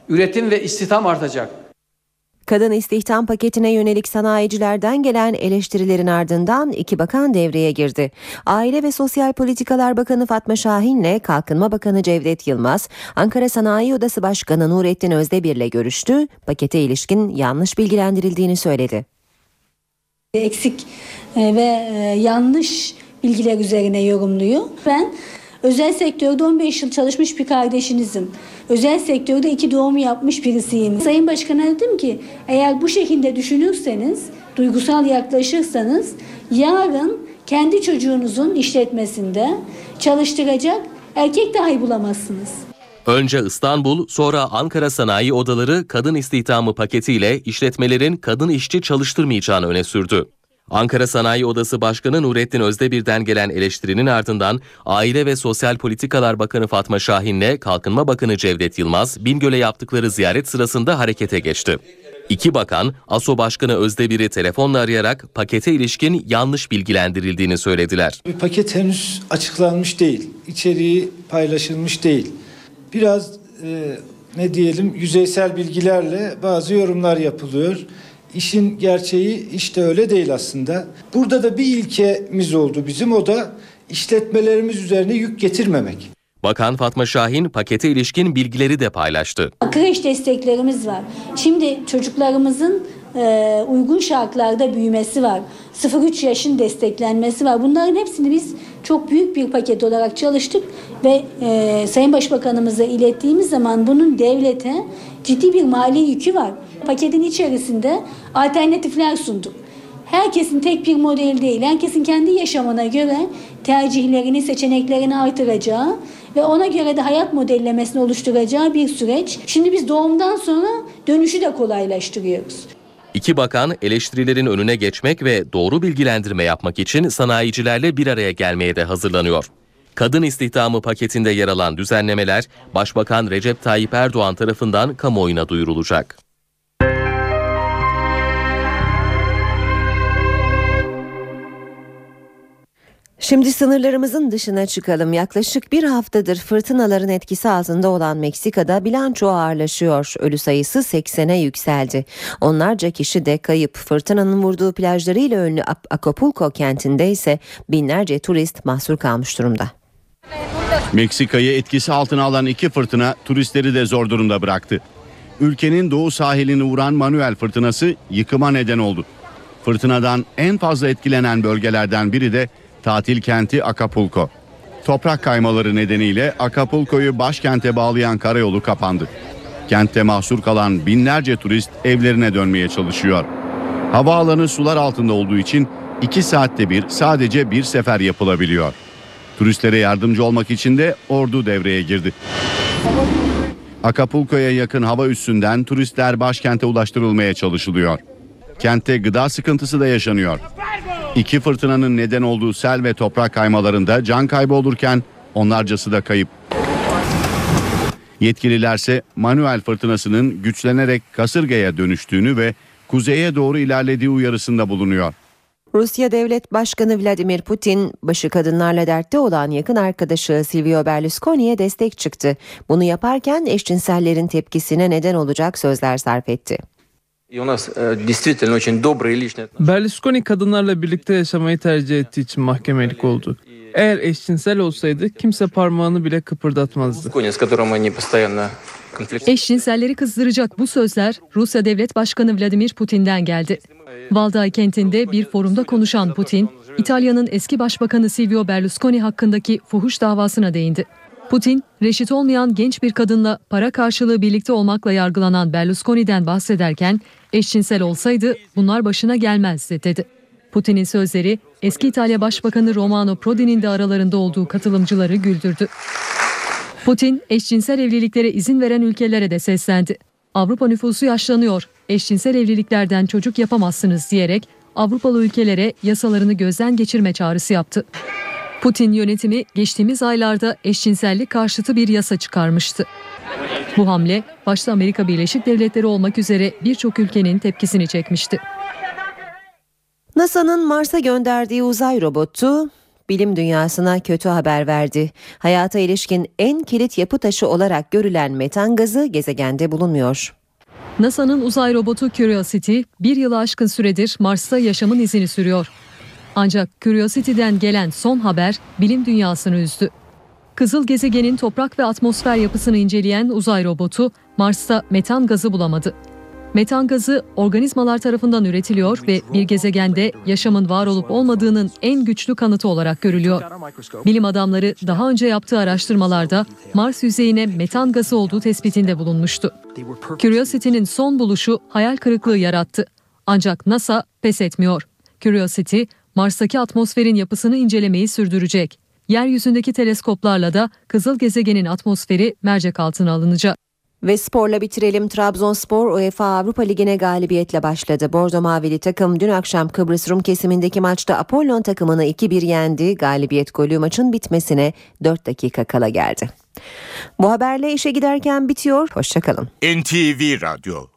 Speaker 28: Üretim ve istihdam artacak.
Speaker 2: Kadın istihdam paketine yönelik sanayicilerden gelen eleştirilerin ardından iki bakan devreye girdi. Aile ve Sosyal Politikalar Bakanı Fatma Şahin'le Kalkınma Bakanı Cevdet Yılmaz, Ankara Sanayi Odası Başkanı Nurettin Özdebir'le görüştü. Pakete ilişkin yanlış bilgilendirildiğini söyledi.
Speaker 29: Eksik e, ve e, yanlış bilgiler üzerine yorumluyor. Ben özel sektörde 15 yıl çalışmış bir kardeşinizim. Özel sektörde iki doğum yapmış birisiyim. Sayın Başkan'a dedim ki eğer bu şekilde düşünürseniz, duygusal yaklaşırsanız yarın kendi çocuğunuzun işletmesinde çalıştıracak erkek dahi bulamazsınız.
Speaker 26: Önce İstanbul, sonra Ankara Sanayi Odaları kadın istihdamı paketiyle işletmelerin kadın işçi çalıştırmayacağını öne sürdü. Ankara Sanayi Odası Başkanı Nurettin Özdebir'den gelen eleştirinin ardından Aile ve Sosyal Politikalar Bakanı Fatma Şahin'le Kalkınma Bakanı Cevdet Yılmaz, Bingöl'e yaptıkları ziyaret sırasında harekete geçti. İki bakan, ASO Başkanı Özdebir'i telefonla arayarak pakete ilişkin yanlış bilgilendirildiğini söylediler.
Speaker 30: Bir paket henüz açıklanmış değil. İçeriği paylaşılmış değil. Biraz e, ne diyelim yüzeysel bilgilerle bazı yorumlar yapılıyor. İşin gerçeği işte öyle değil aslında. Burada da bir ilkemiz oldu bizim o da işletmelerimiz üzerine yük getirmemek.
Speaker 26: Bakan Fatma Şahin pakete ilişkin bilgileri de paylaştı.
Speaker 29: Kreş desteklerimiz var. Şimdi çocuklarımızın e, uygun şartlarda büyümesi var. 0-3 yaşın desteklenmesi var. Bunların hepsini biz çok büyük bir paket olarak çalıştık ve e, Sayın Başbakanımıza ilettiğimiz zaman bunun devlete ciddi bir mali yükü var. Paketin içerisinde alternatifler sunduk. Herkesin tek bir model değil, herkesin kendi yaşamına göre tercihlerini, seçeneklerini artıracağı ve ona göre de hayat modellemesini oluşturacağı bir süreç. Şimdi biz doğumdan sonra dönüşü de kolaylaştırıyoruz.
Speaker 26: İki bakan eleştirilerin önüne geçmek ve doğru bilgilendirme yapmak için sanayicilerle bir araya gelmeye de hazırlanıyor. Kadın istihdamı paketinde yer alan düzenlemeler Başbakan Recep Tayyip Erdoğan tarafından kamuoyuna duyurulacak.
Speaker 2: Şimdi sınırlarımızın dışına çıkalım. Yaklaşık bir haftadır fırtınaların etkisi altında olan Meksika'da bilanço ağırlaşıyor. Ölü sayısı 80'e yükseldi. Onlarca kişi de kayıp. Fırtınanın vurduğu plajlarıyla ünlü Acapulco kentinde ise binlerce turist mahsur kalmış durumda.
Speaker 13: Meksika'yı etkisi altına alan iki fırtına turistleri de zor durumda bıraktı. Ülkenin doğu sahilini vuran Manuel fırtınası yıkıma neden oldu. Fırtınadan en fazla etkilenen bölgelerden biri de tatil kenti Acapulco. Toprak kaymaları nedeniyle Acapulco'yu başkente bağlayan karayolu kapandı. Kentte mahsur kalan binlerce turist evlerine dönmeye çalışıyor. Havaalanı sular altında olduğu için 2 saatte bir sadece bir sefer yapılabiliyor. Turistlere yardımcı olmak için de ordu devreye girdi. Acapulco'ya yakın hava üssünden turistler başkente ulaştırılmaya çalışılıyor. Kentte gıda sıkıntısı da yaşanıyor. İki fırtınanın neden olduğu sel ve toprak kaymalarında can kaybı olurken onlarcası da kayıp. Yetkililerse Manuel fırtınasının güçlenerek kasırgaya dönüştüğünü ve kuzeye doğru ilerlediği uyarısında bulunuyor.
Speaker 2: Rusya Devlet Başkanı Vladimir Putin, başı kadınlarla dertte olan yakın arkadaşı Silvio Berlusconi'ye destek çıktı. Bunu yaparken eşcinsellerin tepkisine neden olacak sözler sarf etti.
Speaker 31: Berlusconi kadınlarla birlikte yaşamayı tercih ettiği için mahkemelik oldu. Eğer eşcinsel olsaydı kimse parmağını bile kıpırdatmazdı.
Speaker 32: Eşcinselleri kızdıracak bu sözler Rusya Devlet Başkanı Vladimir Putin'den geldi. Valdai kentinde bir forumda konuşan Putin, İtalya'nın eski başbakanı Silvio Berlusconi hakkındaki fuhuş davasına değindi. Putin, reşit olmayan genç bir kadınla para karşılığı birlikte olmakla yargılanan Berlusconi'den bahsederken eşcinsel olsaydı bunlar başına gelmezdi dedi. Putin'in sözleri eski İtalya Başbakanı Romano Prodi'nin de aralarında olduğu katılımcıları güldürdü. Putin, eşcinsel evliliklere izin veren ülkelere de seslendi. Avrupa nüfusu yaşlanıyor, eşcinsel evliliklerden çocuk yapamazsınız diyerek Avrupalı ülkelere yasalarını gözden geçirme çağrısı yaptı. Putin yönetimi geçtiğimiz aylarda eşcinsellik karşıtı bir yasa çıkarmıştı. Bu hamle başta Amerika Birleşik Devletleri olmak üzere birçok ülkenin tepkisini çekmişti.
Speaker 2: NASA'nın Mars'a gönderdiği uzay robotu bilim dünyasına kötü haber verdi. Hayata ilişkin en kilit yapı taşı olarak görülen metan gazı gezegende bulunmuyor.
Speaker 32: NASA'nın uzay robotu Curiosity bir yılı aşkın süredir Mars'ta yaşamın izini sürüyor. Ancak Curiosity'den gelen son haber bilim dünyasını üzdü. Kızıl gezegenin toprak ve atmosfer yapısını inceleyen uzay robotu Mars'ta metan gazı bulamadı. Metan gazı organizmalar tarafından üretiliyor ve bir gezegende yaşamın var olup olmadığının en güçlü kanıtı olarak görülüyor. Bilim adamları daha önce yaptığı araştırmalarda Mars yüzeyine metan gazı olduğu tespitinde bulunmuştu. Curiosity'nin son buluşu hayal kırıklığı yarattı. Ancak NASA pes etmiyor. Curiosity, Mars'taki atmosferin yapısını incelemeyi sürdürecek. Yeryüzündeki teleskoplarla da kızıl gezegenin atmosferi mercek altına alınacak.
Speaker 2: Ve sporla bitirelim. Trabzonspor UEFA Avrupa Ligi'ne galibiyetle başladı. Bordo Mavili takım dün akşam Kıbrıs Rum kesimindeki maçta Apollon takımını 2-1 yendi. Galibiyet golü maçın bitmesine 4 dakika kala geldi. Bu haberle işe giderken bitiyor. Hoşçakalın.
Speaker 1: NTV Radyo